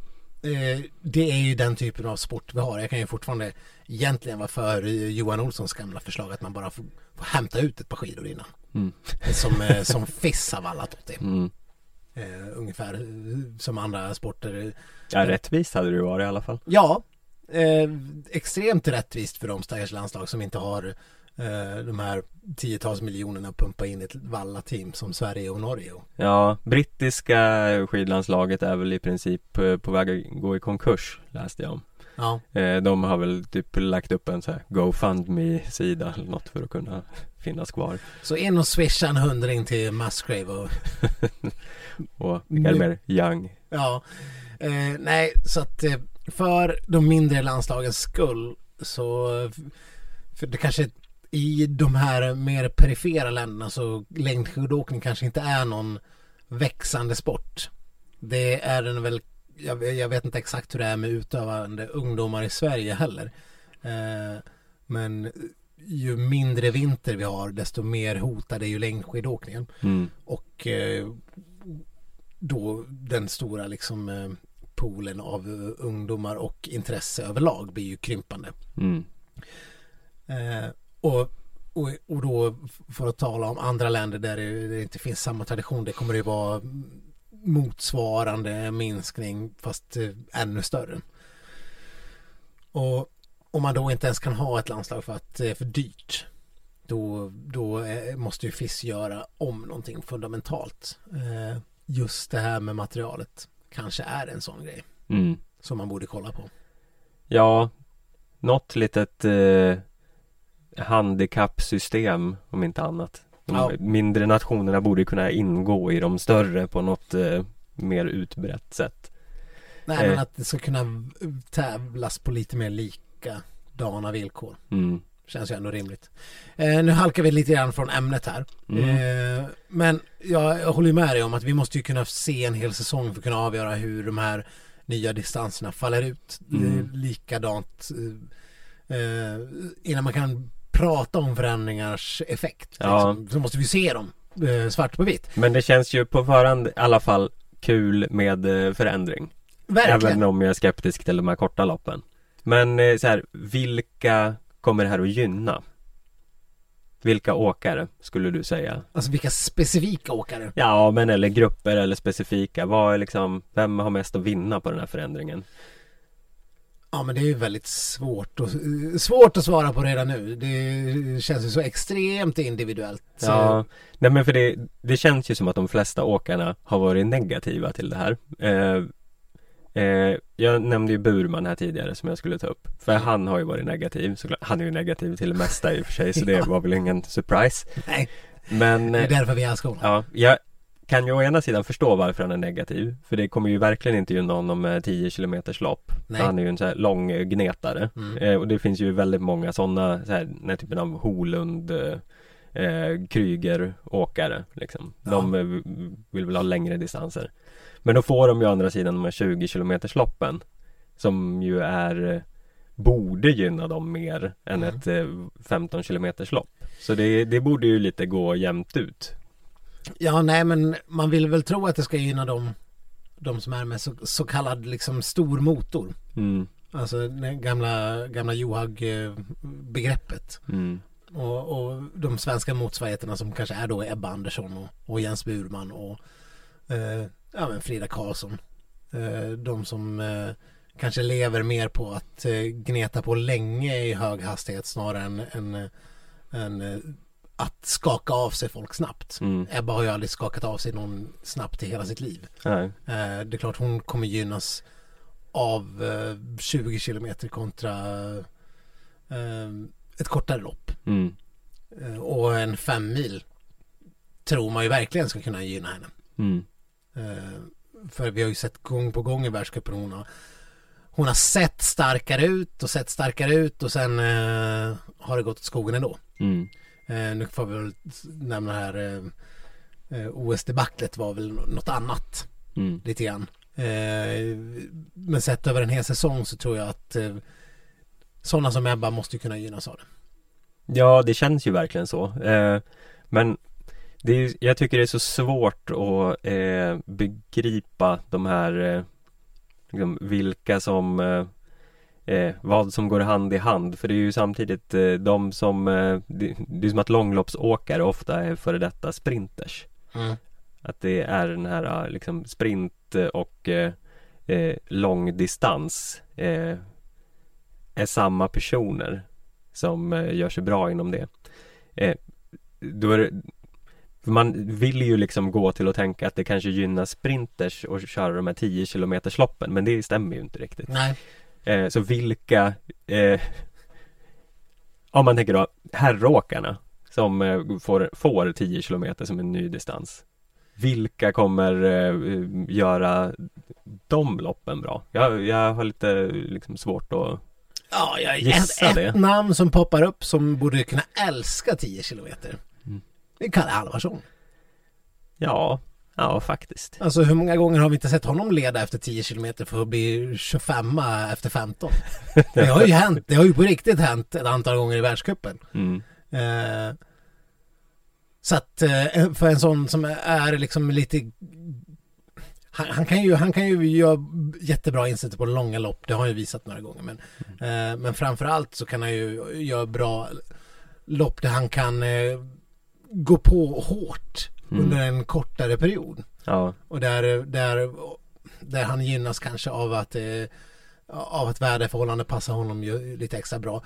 eh, det är ju den typen av sport vi har. Jag kan ju fortfarande egentligen vara för Johan Olssons gamla förslag att man bara får, får hämta ut ett par skidor innan. mm, Som, eh, som Fiss har vallat åt det. mm. Eh, ungefär som andra sporter. Ja, rättvist hade det ju varit i alla fall. Ja, extremt rättvist för de stackars landslag som inte har de här tiotals miljonerna att pumpa in i ett valla-team som Sverige och Norge. Ja, brittiska skidlandslaget är väl i princip eh, på väg att gå i konkurs läste jag om. ja, Eh, De har väl typ lagt upp en så här GoFundMe-sida eller något för att kunna finnas kvar. så in och swisha en hundring till Musgrave och Och vilka är mer? Young. ja, eh, nej så att eh, för de mindre landslagens skull så för det kanske i de här mer perifera länderna så längdskidåkning kanske inte är någon växande sport. Det är den väl, jag, jag vet inte exakt hur det är med utövande ungdomar i Sverige heller. Eh, men ju mindre vinter vi har desto mer hotad är ju längdskidåkningen. Mm. Och eh, då den stora liksom eh, poolen av eh, ungdomar och intresse överlag blir ju krympande. Mm. Eh, och och, och då för att tala om andra länder där det, det inte finns samma tradition, det kommer det vara motsvarande minskning fast eh, ännu större. Och om man då inte ens kan ha ett landslag för att det är för dyrt då, då eh, måste ju FIS göra om någonting fundamentalt. Eh, just det här med materialet kanske är en sån grej Mm. som man borde kolla på. Ja, något litet eh, handikappsystem om inte annat. De Ja. mindre nationerna borde kunna ingå i de större på något eh, mer utbrett sätt. Nej Eh. men att det ska kunna tävlas på lite mer likadana villkor. Mm. Känns ju ändå rimligt. Eh, nu halkar vi lite grann från ämnet här. Mm. Eh, men jag, jag håller med dig om att vi måste ju kunna se en hel säsong för att kunna avgöra hur de här nya distanserna faller ut. Mm. Likadant eh, eh, innan man kan prata om förändringars effekt. Ja. Liksom, så måste vi se dem eh, svart på vitt. Men det känns ju på förhand i alla fall kul med eh, förändring. Verkligen. Även om jag är skeptisk till de här korta loppen. Men eh, så här, vilka kommer det här att gynna? Vilka åkare skulle du säga? Alltså vilka specifika åkare. Ja, men eller grupper eller specifika. Vad är liksom, vem har mest att vinna på den här förändringen? Ja men det är ju väldigt svårt, och, svårt att svara på redan nu. Det känns ju så extremt individuellt. Så- Ja, nej men för det, det känns ju som att de flesta åkarna har varit negativa till det här. Eh, eh, jag nämnde ju Burman här tidigare som jag skulle ta upp. För han har ju varit negativ. såklart. Han är ju negativ till det mesta i och för sig, så det Ja. var väl ingen surprise. Nej, Men det är eh, därför vi älskar honom. Ja, jag kan ju å ena sidan förstå varför han är negativ För det kommer ju verkligen inte gynna honom med 10 km lopp Nej. Han är ju en så här lång gnetare Mm. eh, Och det finns ju väldigt många sådana, så här, den här typen av Holund eh, eh, Kryger åkare liksom Ja. De eh, vill väl ha längre distanser Men då får de ju å andra sidan de här 20 km loppen Som ju är eh, Borde gynna dem mer än Mm. ett eh, 15 km lopp Så det, det borde ju lite gå jämnt ut Ja, nej men man vill väl tro att det ska gynna dem de som är med så, så kallad liksom stor motor. Mm, Alltså det gamla, gamla Johaug-begreppet. mm, Och, och de svenska motsvarigheterna som kanske är då Ebba Andersson och, och Jens Burman och eh, ja, men Frida Karlsson. Eh, de som eh, kanske lever mer på att eh, gneta på länge i hög hastighet snarare än, än, eh, än eh, att skaka av sig folk snabbt. mm. Ebba har ju aldrig skakat av sig någon snabbt i hela sitt liv. Nej. Eh, det är klart hon kommer gynnas av eh, 20 kilometer kontra eh, ett kortare lopp. Mm, Eh, och en fem mil tror man ju verkligen ska kunna gynna henne. mm, Eh, för vi har ju sett gång på gång i världscupen hon har hon har sett starkare ut och sett starkare ut och sen eh, har det gått åt skogen ändå. mm. Eh, nu får vi väl nämna här eh, eh, OS-debaclet var väl något annat Mm. lite grann. Eh, men sett över en hel säsong så tror jag att eh, sådana som Ebba måste kunna gynnas av det. Ja, det känns ju verkligen så. Eh, men det är, jag tycker det är så svårt att eh, begripa de här eh, liksom, vilka som eh, vad som går hand i hand för det är ju samtidigt eh, de som eh, det, det är som att långloppsåkare ofta är före detta sprinters Att det är den här eh, liksom sprint och eh, eh, långdistans eh, är samma personer som eh, gör sig bra inom det. Eh, det, man vill ju liksom gå till att tänka att det kanske gynnar sprinters och köra de här 10 km loppen men det stämmer ju inte riktigt. Nej, Eh, så vilka eh, Om man tänker då herråkarna som eh, får, får 10 km som en ny distans Vilka kommer eh, göra de loppen bra? Jag, jag har lite liksom svårt att ja, jag, Gissa ett, det. ett namn som poppar upp som borde kunna älska 10 kilometer. Mm. Det är Kalle Halvarsson. Ja, ja faktiskt Alltså hur många gånger har vi inte sett honom leda efter 10 kilometer för att bli 25 efter 15? Det har ju hänt, det har ju på riktigt hänt ett antal gånger i världscupen. mm. Eh, så att eh, för en sån som är liksom lite han, han, kan ju, han kan ju göra jättebra insatser på långa lopp, det har han ju visat några gånger. Men, eh, men framförallt så kan han ju göra bra lopp där han kan eh, gå på hårt Mm. under en kortare period. Ja, Och där, där, där han gynnas kanske av att, eh, av att väderförhållande passar honom ju lite extra bra.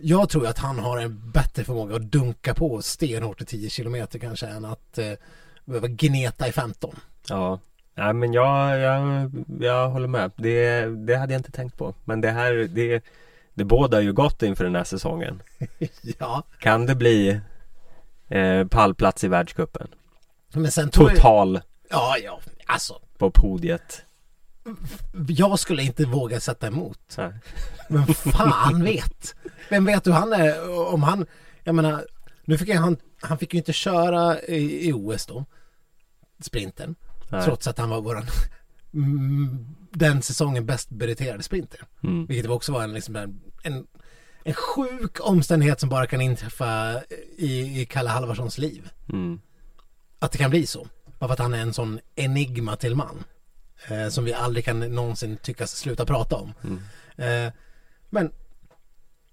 Jag tror att han har en bättre förmåga att dunka på stenhårt i 10 kilometer kanske än att eh, behöva gneta i 15. ja. Nej men jag, jag, jag håller med. Det, det hade jag inte tänkt på. Men det här, det, det bådar ju gott inför den här säsongen. ja, Kan det bli eh, pallplats i världscupen? Men sen tror jag... Total Ja, ja, alltså. på podiet. Jag skulle inte våga sätta emot. Nej. Men fan vet. Vem vet hur han är om han, jag menar, nu fick jag, han, han fick ju inte köra i, i OS då. Sprinten. Nej. Trots att han var våran mm, den säsongen bäst meriterade sprinter. Mm. Vilket också var en, liksom, en, en, en sjuk omständighet som bara kan inträffa i, i Kalle Halvarssons liv. Mm. Att det kan bli så. Bara för att han är en sån enigma till man. Eh, som vi aldrig kan någonsin tyckas sluta prata om. Eh, men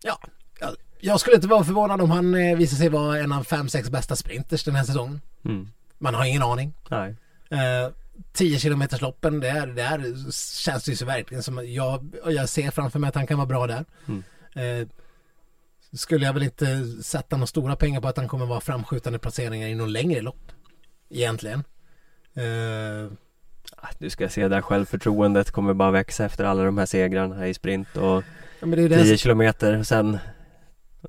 ja, jag, skulle inte vara förvånad om han eh, visar sig vara en av fem, sex bästa sprinters den här säsongen. Mm. Man har ingen aning. Nej. Eh, 10 kilometers loppen, det, är, det är, känns det ju så verkligen som jag, jag ser framför mig att han kan vara bra där. Mm. Eh, skulle jag väl inte sätta några stora pengar på att han kommer vara framskjutande placeringar i någon längre lopp. Egentligen. Ah, Du ska se där självförtroendet kommer bara växa efter alla de här segrarna i sprint och ja, men det är det 10 kilometer sen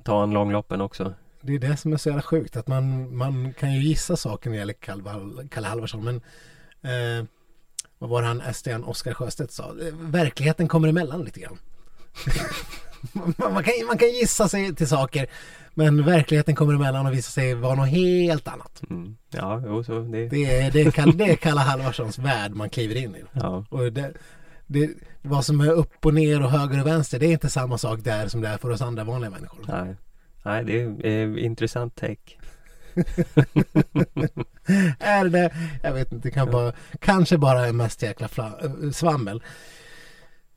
ta en långloppen också. Det är det som är så jävla sjukt att man, man kan ju gissa saker när det gäller Kalle, Halvarsson men eh, vad var han SDN Oskar Sjöstedt sa? Eh, Verkligheten kommer emellan lite grann. man, kan, man kan gissa sig till saker men verkligheten kommer emellan och visar sig vara något helt annat. Mm. Ja, jo, så det, Det är, det är, Kalle, det är Kalle Halvarssons värld man kliver in i. ja. Och det, det, vad som är upp och ner och höger och vänster det är inte samma sak där som det är för oss andra vanliga människor. Nej. Nej, det är eh, intressant take. Är det Jag vet inte, det kan bara, kanske bara är mest jäkla fla, äh, svammel.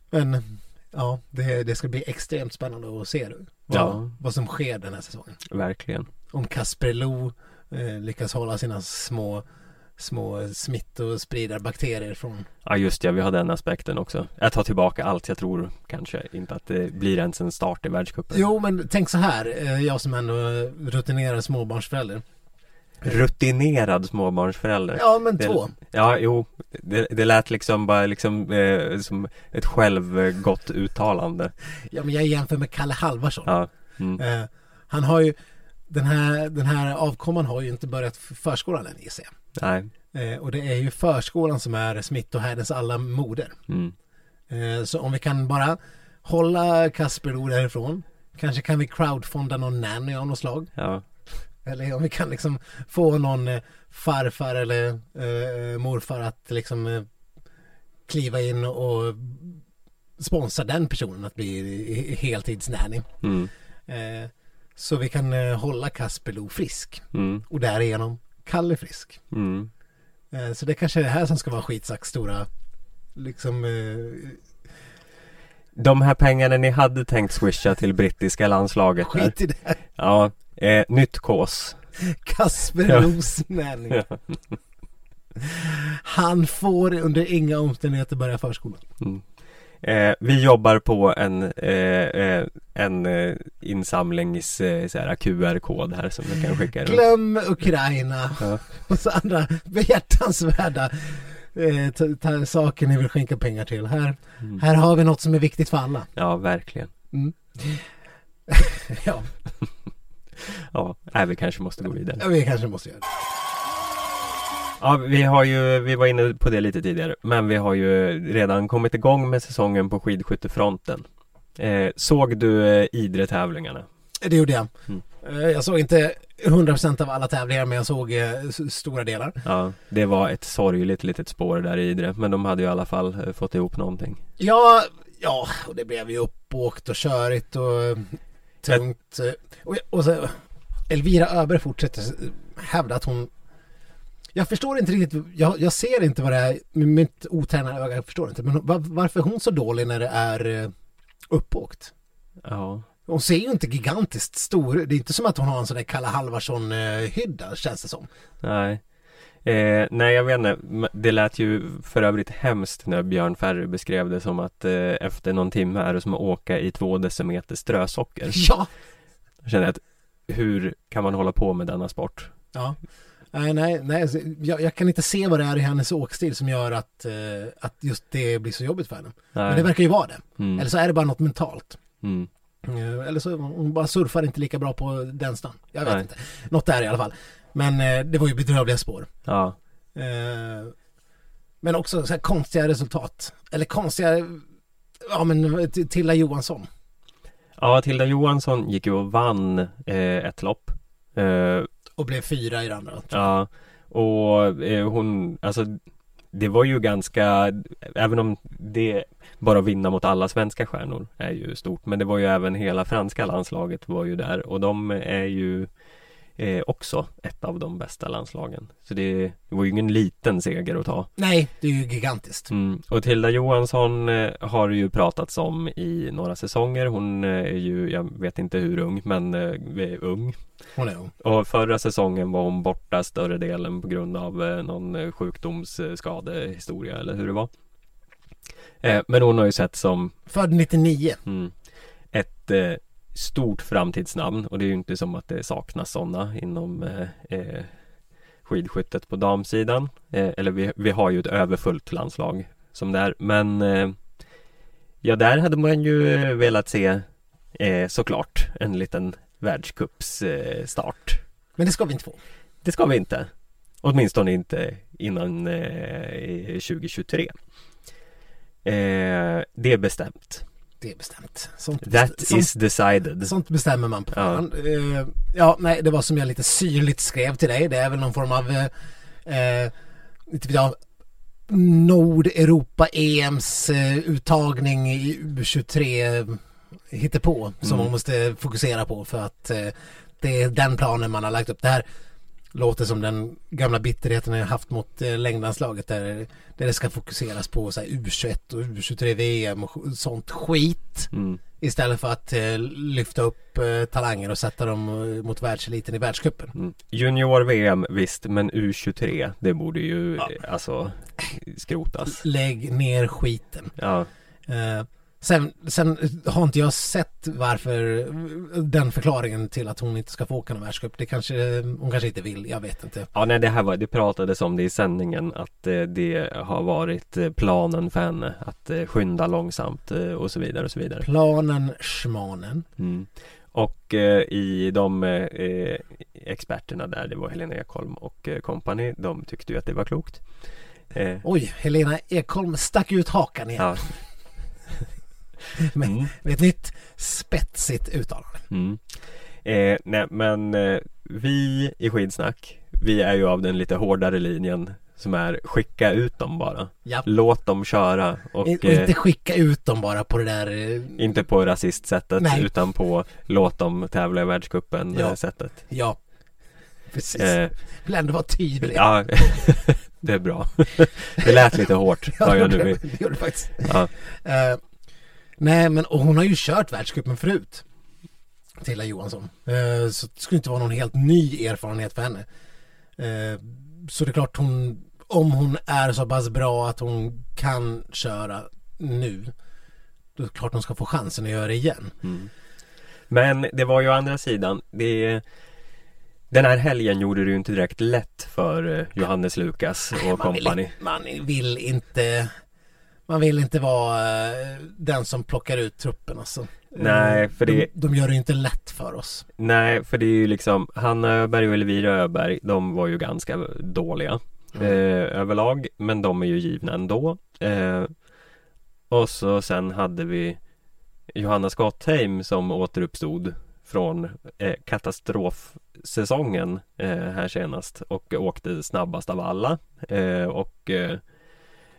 Men ja, det, det ska bli extremt spännande att se vad, Ja. vad som sker den här säsongen. Verkligen. Om Kasper Lo eh, lyckas hålla sina små, små smittospridarbakterier från Ja just ja, vi har den aspekten också. Jag tar tillbaka allt, jag tror kanske inte att det blir ens en start i världscupen. Jo men tänk så här, eh, jag som ändå är rutinerad småbarnsförälder. Rutinerad småbarnsförälder. Ja men Det- två. Ja, jo, det, det lät liksom bara liksom eh, som ett självgott uttalande. Ja men jag jämför med Kalle Halvarsson. Ja, mm. Eh, han har ju den här, den här avkomman har ju inte börjat förskolan än gissar jag. nej, Eh, och det är ju förskolan som är smittohärdens alla moder. mm. Eh, så om vi kan bara hålla Kasper därifrån. Kanske kan vi crowdfonda någon nanny av något slag. ja, Eller om vi kan liksom få någon eh, farfar eller eh, morfar att liksom eh, kliva in och sponsra den personen att bli heltidsnanny. mm. Eh, så vi kan eh, hålla Kasper Lo frisk Mm. och därigenom Kalle frisk. Mm. Eh, så det kanske är det här som ska vara skitsacks stora liksom De här pengarna ni hade tänkt swisha till brittiska landslaget skit i det. Ja, eh, nytt kås. Kasper Ja. Ja. Han får under inga omständigheter börja förskolan. Mm. Eh, vi jobbar på en, eh, eh, en eh, insamlings eh, QR-kod här som vi kan skicka runt. Glöm Ukraina Ja. och så andra behjärtansvärda eh, saker ni vill skänka pengar till. Här, Mm. här har vi något som är viktigt för alla. Ja, verkligen. Mm. ja, Ja, nej, vi kanske måste gå vidare. vi kanske måste göra det. Ja, vi har ju, vi var inne på det lite tidigare, men vi har ju redan kommit igång med säsongen på skidskyttefronten. Eh, såg du eh, Idre-tävlingarna? Det gjorde jag. Mm. Eh, Jag såg inte 100% av alla tävlingar men jag såg eh, stora delar. Ja, det var ett sorgligt litet spår där i Idre, men de hade ju i alla fall fått ihop någonting. Ja, ja, och det blev ju uppåkt och körigt och tungt. Eh, Och, och så, Elvira Öberg fortsätter hävda att hon jag förstår inte riktigt, jag, jag ser inte vad det är, med mitt otränade öga, jag förstår inte, men var, varför är hon så dålig när det är eh, uppåkt? Ja, hon ser ju inte gigantiskt stor Det är inte som att hon har en sån där Kalle Halvarsson-hydda känns det som. Nej. Eh, nej jag vet inte, det lät ju för övrigt hemskt när Björn Ferry beskrev det som att eh, efter någon timme är det som att åka i två decimeter strösocker. Ja! Jag känner att hur kan man hålla på med denna sport? Ja. Nej, nej, nej. alltså, Jag, jag kan inte se vad det är i hennes åkstil som gör att, eh, att just det blir så jobbigt för henne. Men det verkar ju vara det. Mm. Eller så är det bara något mentalt. Mm. Eh, Eller så hon bara surfar inte lika bra på den stan. Jag vet Nej. inte. Något där i alla fall. Men eh, det var ju bedrövliga spår. Ja. Eh, Men också så här konstiga resultat. Eller konstiga, ja men T- Tilla Johansson. Ja, Tilda Johansson gick ju och vann eh, ett lopp. Eh, Och blev fyra i det andra. Ja, och eh, hon, alltså det var ju ganska, även om det bara vinna mot alla svenska stjärnor är ju stort, men det var ju även hela franska landslaget var ju där och de är ju eh, också ett av de bästa landslagen. Så det, det var ju ingen liten seger att ta. Nej, det är ju gigantiskt. Mm. Och Tilda Johansson eh, har ju pratats om i några säsonger. Hon eh, är ju, jag vet inte hur ung, men eh, ung. Hon är ung. Och förra säsongen var hon borta större delen på grund av eh, någon eh, sjukdomsskadehistoria eller hur det var. Men hon har ju sett som Född 99. mm, ett stort framtidsnamn och det är ju inte som att det saknas sådana inom eh, eh, skidskyttet på damsidan. Eh, eller vi, vi har ju ett överfullt landslag som det är. Men eh, ja, där hade man ju velat se eh, såklart en liten världscupsstart. Eh. Men det ska vi inte få. Det ska vi inte. Åtminstone inte innan eh, 2023. Eh, det är bestämt. Det är bestämt. Sånt, That sånt, is decided. sånt bestämmer man på Ja. Eh, ja, nej, det var som jag lite syrligt skrev till dig. Det är väl någon form av eh, eh, inte vet jag, Nordeuropa EMs eh, uttagning i U23 hittepå som Mm. man måste fokusera på för att det är den planen man har lagt upp. Det här låter som den gamla bitterheten jag haft mot eh, längdlandslaget där, där det ska fokuseras på så här, U21 och U23 VM och sånt skit Mm. istället för att eh, lyfta upp eh, talanger och sätta dem eh, mot världseliten i världscupen. Mm. Junior-VM visst, men U23 det borde ju Ja. eh, alltså skrotas. Lägg ner skiten. Ja, Eh, sen, sen har inte jag sett varför den förklaringen till att hon inte ska få åka någon världscup. Det kanske hon kanske inte vill, jag vet inte. ja nej det här var, det pratades om det i sändningen att eh, det har varit eh, planen för henne att eh, skynda långsamt och så vidare och så vidare. Planen, schmanen. Mm. Och eh, i de eh, experterna där, det var Helena Ekholm och company, de tyckte ju att det var klokt. Eh, Oj, Helena Ekholm stack ut hakan igen ja. med, Mm. med ett nytt spetsigt uttalande. Mm. Eh, nej men eh, vi i skidsnack Vi är ju av den lite hårdare linjen Som är skicka ut dem bara Ja. Låt dem köra och, Och eh, inte skicka ut dem bara på det där eh, inte på rasistsättet Nej. utan på låt dem tävla i världscupen Ja. eh, sättet Ja, precis. eh, Vill ändå vara tydlig. Ja, det är bra Det lät lite hårt Ja, jag nu det gör det faktiskt. ja. Eh, nej, men och hon har ju kört världscupen förut. Tilla Johansson. Eh, så det skulle inte vara någon helt ny erfarenhet för henne. Eh, så det är klart hon, om hon är så pass bra att hon kan köra nu, då är det klart hon ska få chansen att göra det igen. Men det var ju å andra sidan det Den här helgen gjorde det ju inte direkt lätt för eh, Johannes Lukas och Man vill, company man vill inte man vill inte vara eh, den som plockar ut truppen alltså. Nej, Eh, för det- de, de gör det ju inte lätt för oss. Nej, för det är ju liksom Hanna Öberg och Elvira Öberg De var ju ganska dåliga Mm. eh, Överlag Men de är ju givna ändå eh, Och så sen hade vi Johanna Skottheim som återuppstod Från eh, katastrofsäsongen eh, Här senast Och åkte snabbast av alla eh, Och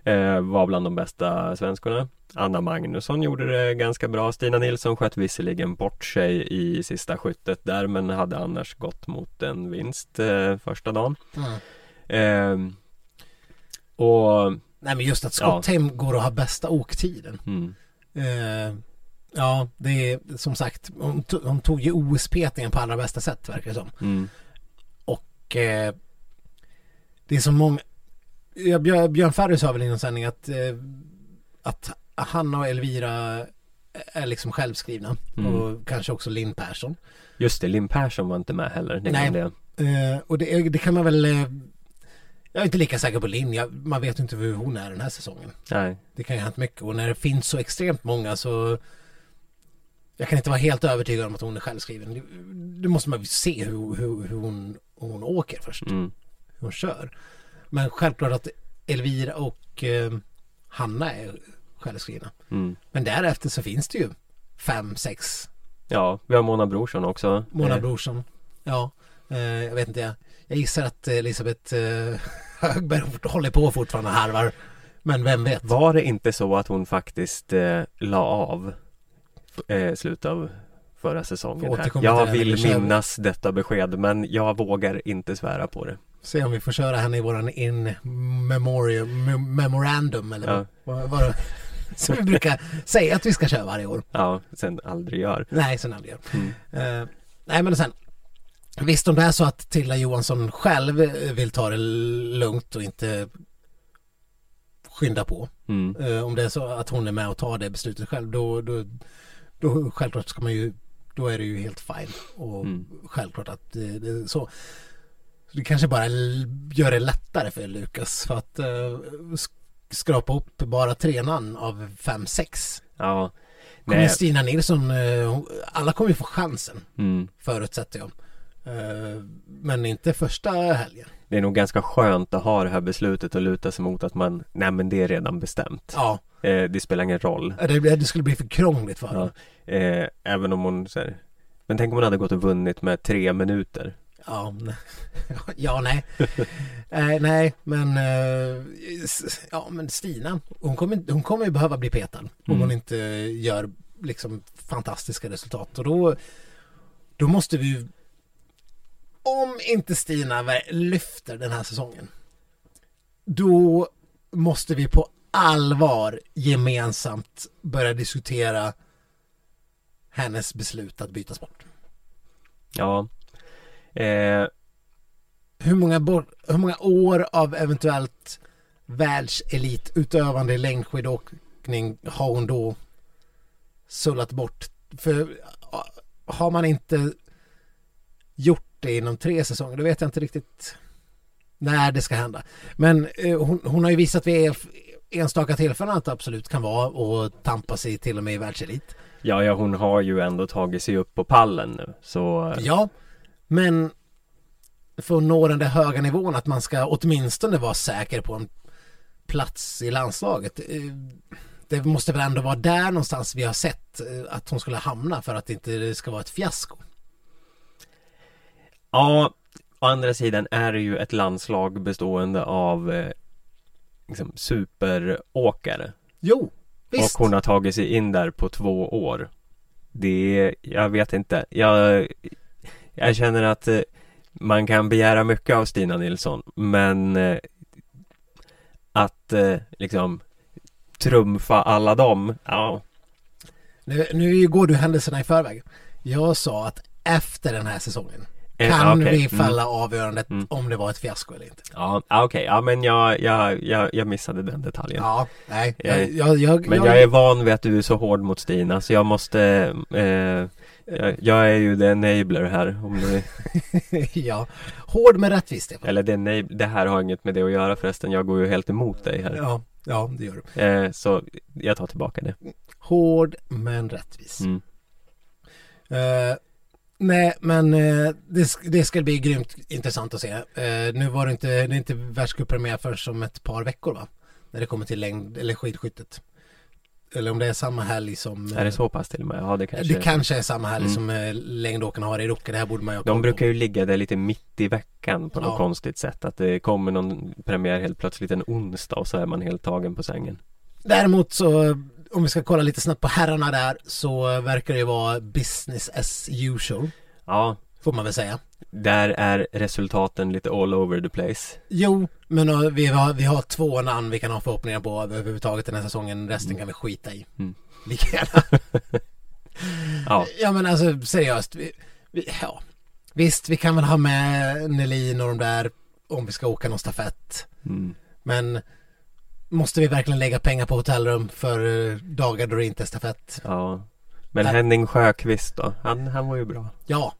eh, eh, var bland de bästa svenskorna Anna Magnusson gjorde det ganska bra Stina Nilsson sköt visserligen bort sig i sista skyttet där men hade annars gått mot en vinst eh, första dagen Mm. Ehm, Och Nej men just att Scott Tame går och har bästa åktiden. mm, Eh, Ja, det är som sagt, hon, to- hon tog ju OS-petningen på allra bästa sätt verkar det som. Mm. Och eh, det är så många, ja, Björn, Ferry sa väl i någon sändning att, eh, att Hanna och Elvira är liksom självskrivna. Mm. Och kanske också Linn Persson. Just det, Linn Persson var inte med heller. Det Nej. jag. Eh, och det, det kan man väl, eh, jag är inte lika säker på Linn, jag, man vet inte hur hon är den här säsongen. Nej. Det kan ju ha hänt mycket och när det finns så extremt många så jag kan inte vara helt övertygad om att hon är självskriven. Det, det måste man ju se hur, hur, hur, hon, hur hon åker först. Mm. Hur hon kör. Men självklart att Elvira och eh, Hanna är självskrivna. Mm. Men därefter så finns det ju fem, sex Ja, vi har Mona Brorsson också. Mona Eh, Brorsson. Ja, eh, jag vet inte. Jag, jag gissar att Elisabeth eh, Högberg håller på fortfarande och harvar. Men vem vet? Var det inte så att hon faktiskt eh, la av eh, slutet av förra säsongen? Här? Jag vill minnas detta besked men jag vågar inte svära på det. Se om vi får köra henne i våran in memoriam, mem- memorandum eller Ja. vad, vad, Som vi brukar säga att vi ska köra varje år. Ja, sen aldrig gör. Nej, sen aldrig gör. Mm. Eh, nej men sen Visst om det är så att Tilda Johansson själv eh, vill ta det lugnt och inte skynda på. Mm. Eh, om det är så att hon är med och tar det beslutet själv då, då, då självklart ska man ju då är det ju helt fine och Mm. självklart att det, det är så. Det kanske bara gör det lättare för Lukas för att sk- skrapa upp bara tre namn av fem, sex. Ja. Kommer Nej. Stina Nilsson, hon- alla kommer ju få chansen Mm. förutsätter jag. Eh, men inte första helgen. Det är nog ganska skönt att ha det här beslutet och luta sig mot att man, nej men det är redan bestämt. Ja, Eh, det spelar ingen roll. det, det skulle bli för krångligt för. Ja. Eh, även om hon så här, Men tänk om hon hade gått och vunnit med tre minuter. Ja, nej. ja nej. Eh, nej, men eh, ja, men Stina, hon kommer, hon kommer ju behöva bli petad om Mm. hon inte gör liksom fantastiska resultat och då, då måste vi ju om inte Stina lyfter den här säsongen då måste vi på allvar gemensamt börja diskutera hennes beslut att byta sport. Ja. Eh, hur många, bor, hur många år av eventuellt världselitutövande i längdskidåkning har hon då sullat bort? För har man inte gjort det inom tre säsonger, då vet jag inte riktigt när det ska hända. Men eh, hon, hon har ju visat vid enstaka tillfällen att det absolut kan vara och tampa sig till och med i världselit. ja, ja, hon har ju ändå tagit sig upp på pallen nu. Så Ja, men för att nå den där höga nivån att man ska åtminstone vara säker på en plats i landslaget. eh, Det måste väl ändå vara där någonstans vi har sett eh, att hon skulle hamna för att det inte ska vara ett fiasko. Ja, å andra sidan är det ju ett landslag bestående av eh, liksom superåkare. Jo, visst. Och hon har tagit sig in där på två år. Det är, jag vet inte. Jag, jag känner att eh, man kan begära mycket av Stina Nilsson. Men eh, att eh, liksom trumfa alla dem, ja. Nu, nu går du händelserna i förväg. Jag sa att efter den här säsongen Eh, kan okej. vi fälla avgörandet Mm. om det var ett fiasko eller inte. Ja, ja, okej. Ja, men jag, jag, jag, jag missade den detaljen. Ja, nej. Jag- Jag, jag, jag, Men jag är van vid att du är så hård mot Stina så jag måste eh, jag, jag är ju the enabler här om du, ja. Hård men rättvis, Stefan. Eller the enab- det här har inget med det att göra förresten Jag går ju helt emot dig här Ja, ja, det gör du. eh, Så jag tar tillbaka det Hård men rättvis. mm. Eh, nej, men eh, det, det ska bli grymt intressant att se. Eh, nu var det inte, det är inte världscuppremiär förrän om ett par veckor va? När det kommer till längd eller skidskyttet. Eller om det är samma helg som... Är det så pass till och med? Ja det kanske Det kanske är samma helg Mm. som eh, längdåkarna har i Ruka. Det här borde man ju De brukar ju ligga där lite mitt i veckan på något Ja. konstigt sätt Att det kommer någon premiär helt plötsligt en onsdag och så är man helt tagen på sängen Däremot så om vi ska kolla lite snabbt på herrarna där så verkar det ju vara business as usual. Ja, Får man väl säga. Där är resultaten lite all over the place Jo, men uh, vi, har, vi har två namn vi kan ha förhoppningar på överhuvudtaget den här säsongen. Resten kan vi skita i. Mm. Lika gärna. Ja, Ja men alltså seriöst. Vi, vi, ja. Visst, vi kan väl ha med Nelin och de där om vi ska åka någon stafett. mm. Men måste vi verkligen lägga pengar på hotellrum för eh, dagar då det inte är stafett? ja. Men. Henning Sjöqvist då? Han, han var ju bra. Ja.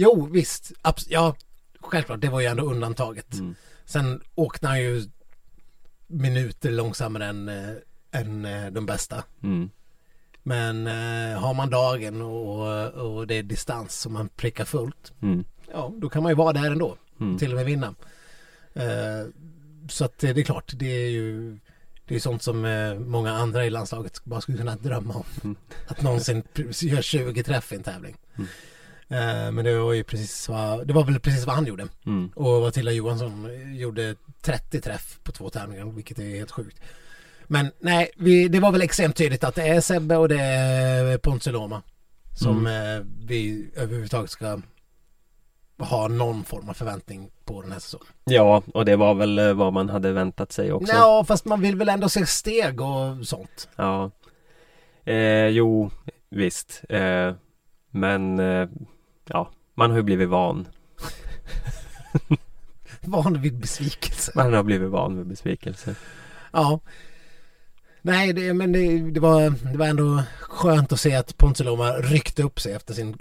Jo, visst. Ja, självklart. Det var ju ändå undantaget. Mm. Sen åkte han ju minuter långsammare än, eh, än eh, de bästa. Mm. Men eh, har man dagen och, och det är distans som man prickar fullt. Mm. Ja, då kan man ju vara där ändå. Mm. Till och med vinna. Så att det är klart, det är ju det är sånt som många andra i landslaget bara skulle kunna drömma om. Mm. Att någonsin göra 20 träff i en tävling. Mm. Eh, men det var ju precis vad, det var väl precis vad han gjorde. Mm. Och Matilda Johansson gjorde 30 träff på två tävlingar, vilket är helt sjukt. Men nej, vi, det var väl extremt tydligt att det är Sebbe och det är Pontus Loma som eh, vi överhuvudtaget ska ha någon form av förväntning på den här säsongen. Ja, och det var väl eh, vad man hade väntat sig också. Ja, fast man vill väl ändå se steg och sånt. Ja. Eh, jo, visst. Eh, men eh, ja, man har ju blivit van. Van vid besvikelse. Man har blivit van vid besvikelse. Ja. Nej, det, men det, det, var, det var ändå skönt att se att Pontus Loma ryckte upp sig efter sin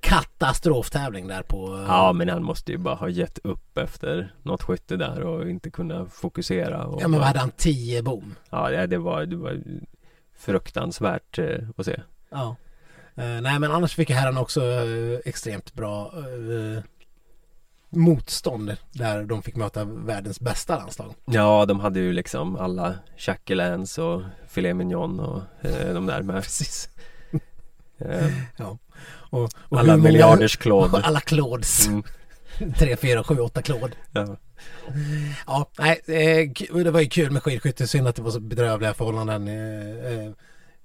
katastroftävling där på... Ja, men han måste ju bara ha gett upp efter något skytte där och inte kunna fokusera. Och Ja men vad hade han? 10 bom? ja, det- det var, det var fruktansvärt eh, att se. Ja. Eh, nej men annars fick herrarna också eh, extremt bra eh, motstånd där de fick möta världens bästa landslag. Ja, de hade ju liksom alla Jacquelins och filet mignon och eh, de där med. Precis. Eh, Och, och alla många- miljarders Claude. Alla Claudes. Mm, 3, 4, 7, 8 Claude. ja. Ja, nej, det var ju kul med skidskytte. Synd att det var så bedrövliga förhållanden eh,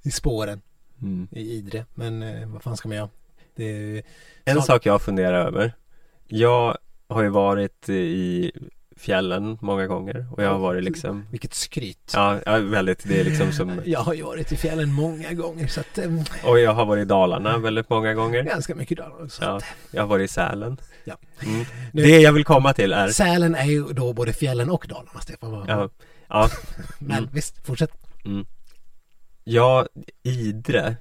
i spåren Mm. i Idre. Men eh, vad fan ska man göra? Det, En sak jag funderar över Jag har ju varit i fjällen många gånger och jag har varit liksom vilket skryt. Ja, ja väldigt, det är liksom som Jag har ju varit i fjällen många gånger så att eh, Och jag har varit i Dalarna väldigt många gånger ganska mycket dagar också. Ja, jag har varit i Sälen Ja. mm. Nu- Det jag vill komma till är Sälen är ju då både fjällen och Dalarna, Stefan. Ja, ja, Men mm. visst, fortsätt. mm. Ja Idre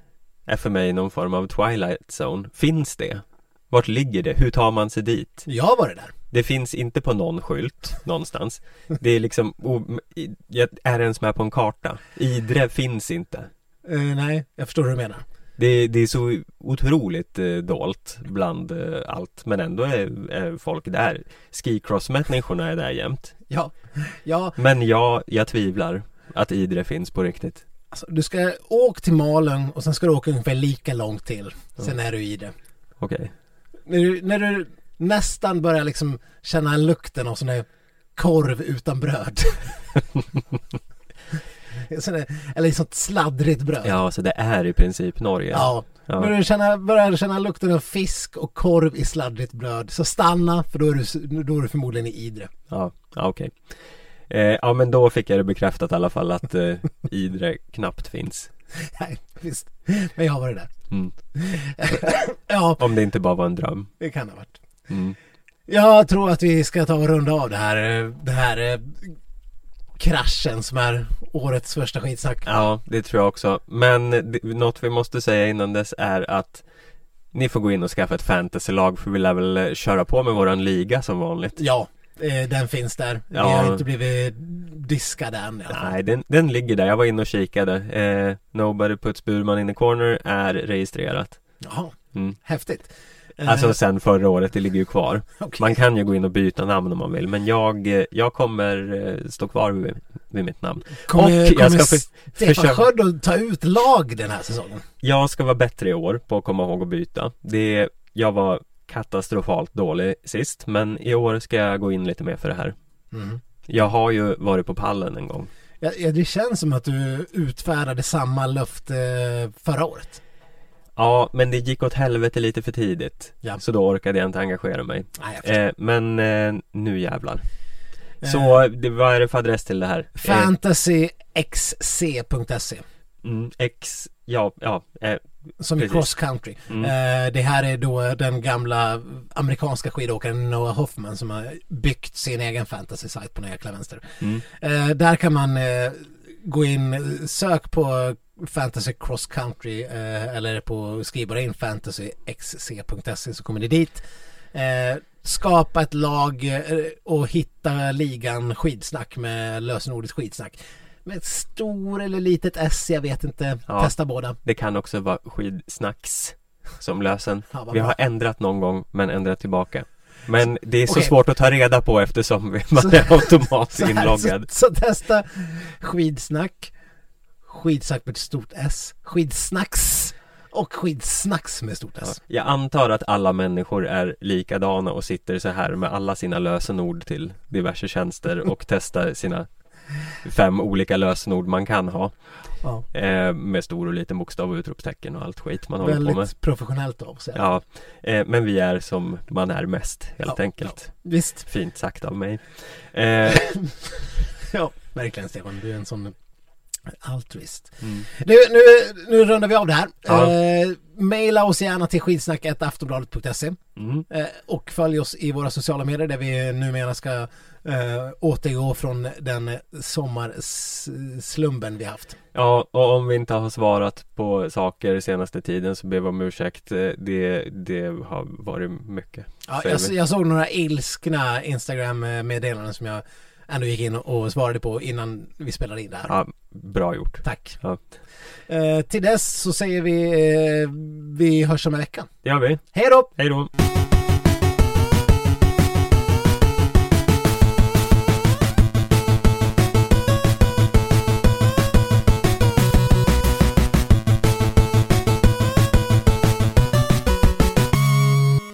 är för mig någon form av Twilight Zone Finns det? Vart ligger det? Hur tar man sig dit? Jag har varit där. Det finns inte på någon skylt någonstans Det är liksom, o- är ens med på en karta Idre finns inte Eh, nej, jag förstår hur du menar. det, det är så otroligt eh, dolt bland eh, allt Men ändå är, är folk där Skicross-människorna är där jämt Ja, ja Men jag, jag tvivlar att Idre finns på riktigt alltså, du ska åka till Malung och sen ska du åka ungefär lika långt till. Sen är du i det. Okej När du, när du nästan börjar liksom känna lukten av sån där korv utan bröd. Sån eller sånt sladdrigt bröd. Ja, så det är i princip Norge Ja, Ja. När du känner, börjar känna lukten av fisk och korv i sladdrigt bröd så stanna för då är du, då är du förmodligen i Idre. Ja, ja okej eh, Ja men då fick jag det bekräftat i alla fall att eh, Idre knappt finns Nej, visst. Men jag har varit där. mm. Ja, Om det inte bara var en dröm det kan det ha varit. mm. Jag tror att vi ska ta och runda av det här, eh, det här eh, kraschen som är årets första skitsnack. Ja, det tror jag också Men det, något vi måste säga innan dess är att Ni får gå in och skaffa ett fantasylag för vi lär väl eh, köra på med våran liga som vanligt Ja, den finns där. Vi Ja. har inte blivit diskade än i alla fall. Nej, den, den ligger där. Jag var inne och kikade. Eh, Nobody puts Burman in the corner är registrerat. Jaha, Mm. häftigt. Eh, Alltså sen förra året, det ligger ju kvar. okej. Man kan ju gå in och byta namn om man vill, men jag, eh, jag kommer eh, stå kvar vid, vid mitt namn. Kommer, och kommer jag ska för, Stefan försöka- Sköld att ta ut lag den här säsongen? Jag ska vara bättre i år på att komma ihåg att byta. Det, jag var katastrofalt dålig sist, men i år ska jag gå in lite mer för det här. Mm. Jag har ju varit på pallen en gång. Ja, det känns som att du utfärdade samma löfte förra året. Ja, men det gick åt helvete lite för tidigt. Ja. Så då orkade jag inte engagera mig. Nej. Eh, men eh, nu jävlar. Så det, vad är det för adress till det här? Eh, Fantasyxc.se mm, X, Ja, ja. Eh, som i Precis. cross country. Mm. Eh, det här är då den gamla amerikanska skidåkaren Noah Hoffman som har byggt sin egen fantasy-sajt på den jäkla vänster. mm. Eh, där kan man eh, gå in, sök på fantasy cross country eh, eller på skriv bara in fantasyxc.se så kommer ni dit. Eh, skapa ett lag och hitta ligan skidsnack med lösenordet skidsnack. Med ett stor eller litet S, jag vet inte. Ja. Testa båda. Det kan också vara skidsnacks som lösen. Ja, Vi har ändrat någon gång men ändrat tillbaka. Men det är så Okej. svårt att ta reda på eftersom man Så- är automatiskt inloggad. så, så testa skidsnack, skidsnack med ett stort S, skidsnacks och skidsnacks med stort Ja. S. Jag antar att alla människor är likadana och sitter så här med alla sina lösenord till diverse tjänster och testar sina fem olika lösenord man kan ha. Ja. Eh, med stor och liten bokstav och utropstecken och allt skit man håller på med. Väldigt professionellt av sig. Ja, eh, men vi är som man är mest helt Ja, enkelt. Visst, Fint sagt av mig. Eh, ja, verkligen Stefan, du är en sån altruist. mm. Nu, nu, nu rundar vi av det här. Ja. Eh, maila oss gärna till skidsnack.aftonbladet.se Mm. eh, och följ oss i våra sociala medier där vi numera ska eh, återgå från den sommarslumben vi haft. Ja, och om vi inte har svarat på saker senaste tiden så ber vi om ursäkt. Eh, Det, det har varit mycket. Ja, jag, jag såg några ilskna Instagram-meddelanden som jag ändå gick in och svarade på innan vi spelade in det här. Ja, bra gjort. Tack. Ja. Eh, till dess så säger vi eh, vi hörs om en vecka. Det gör vi. Hej då! Hej då!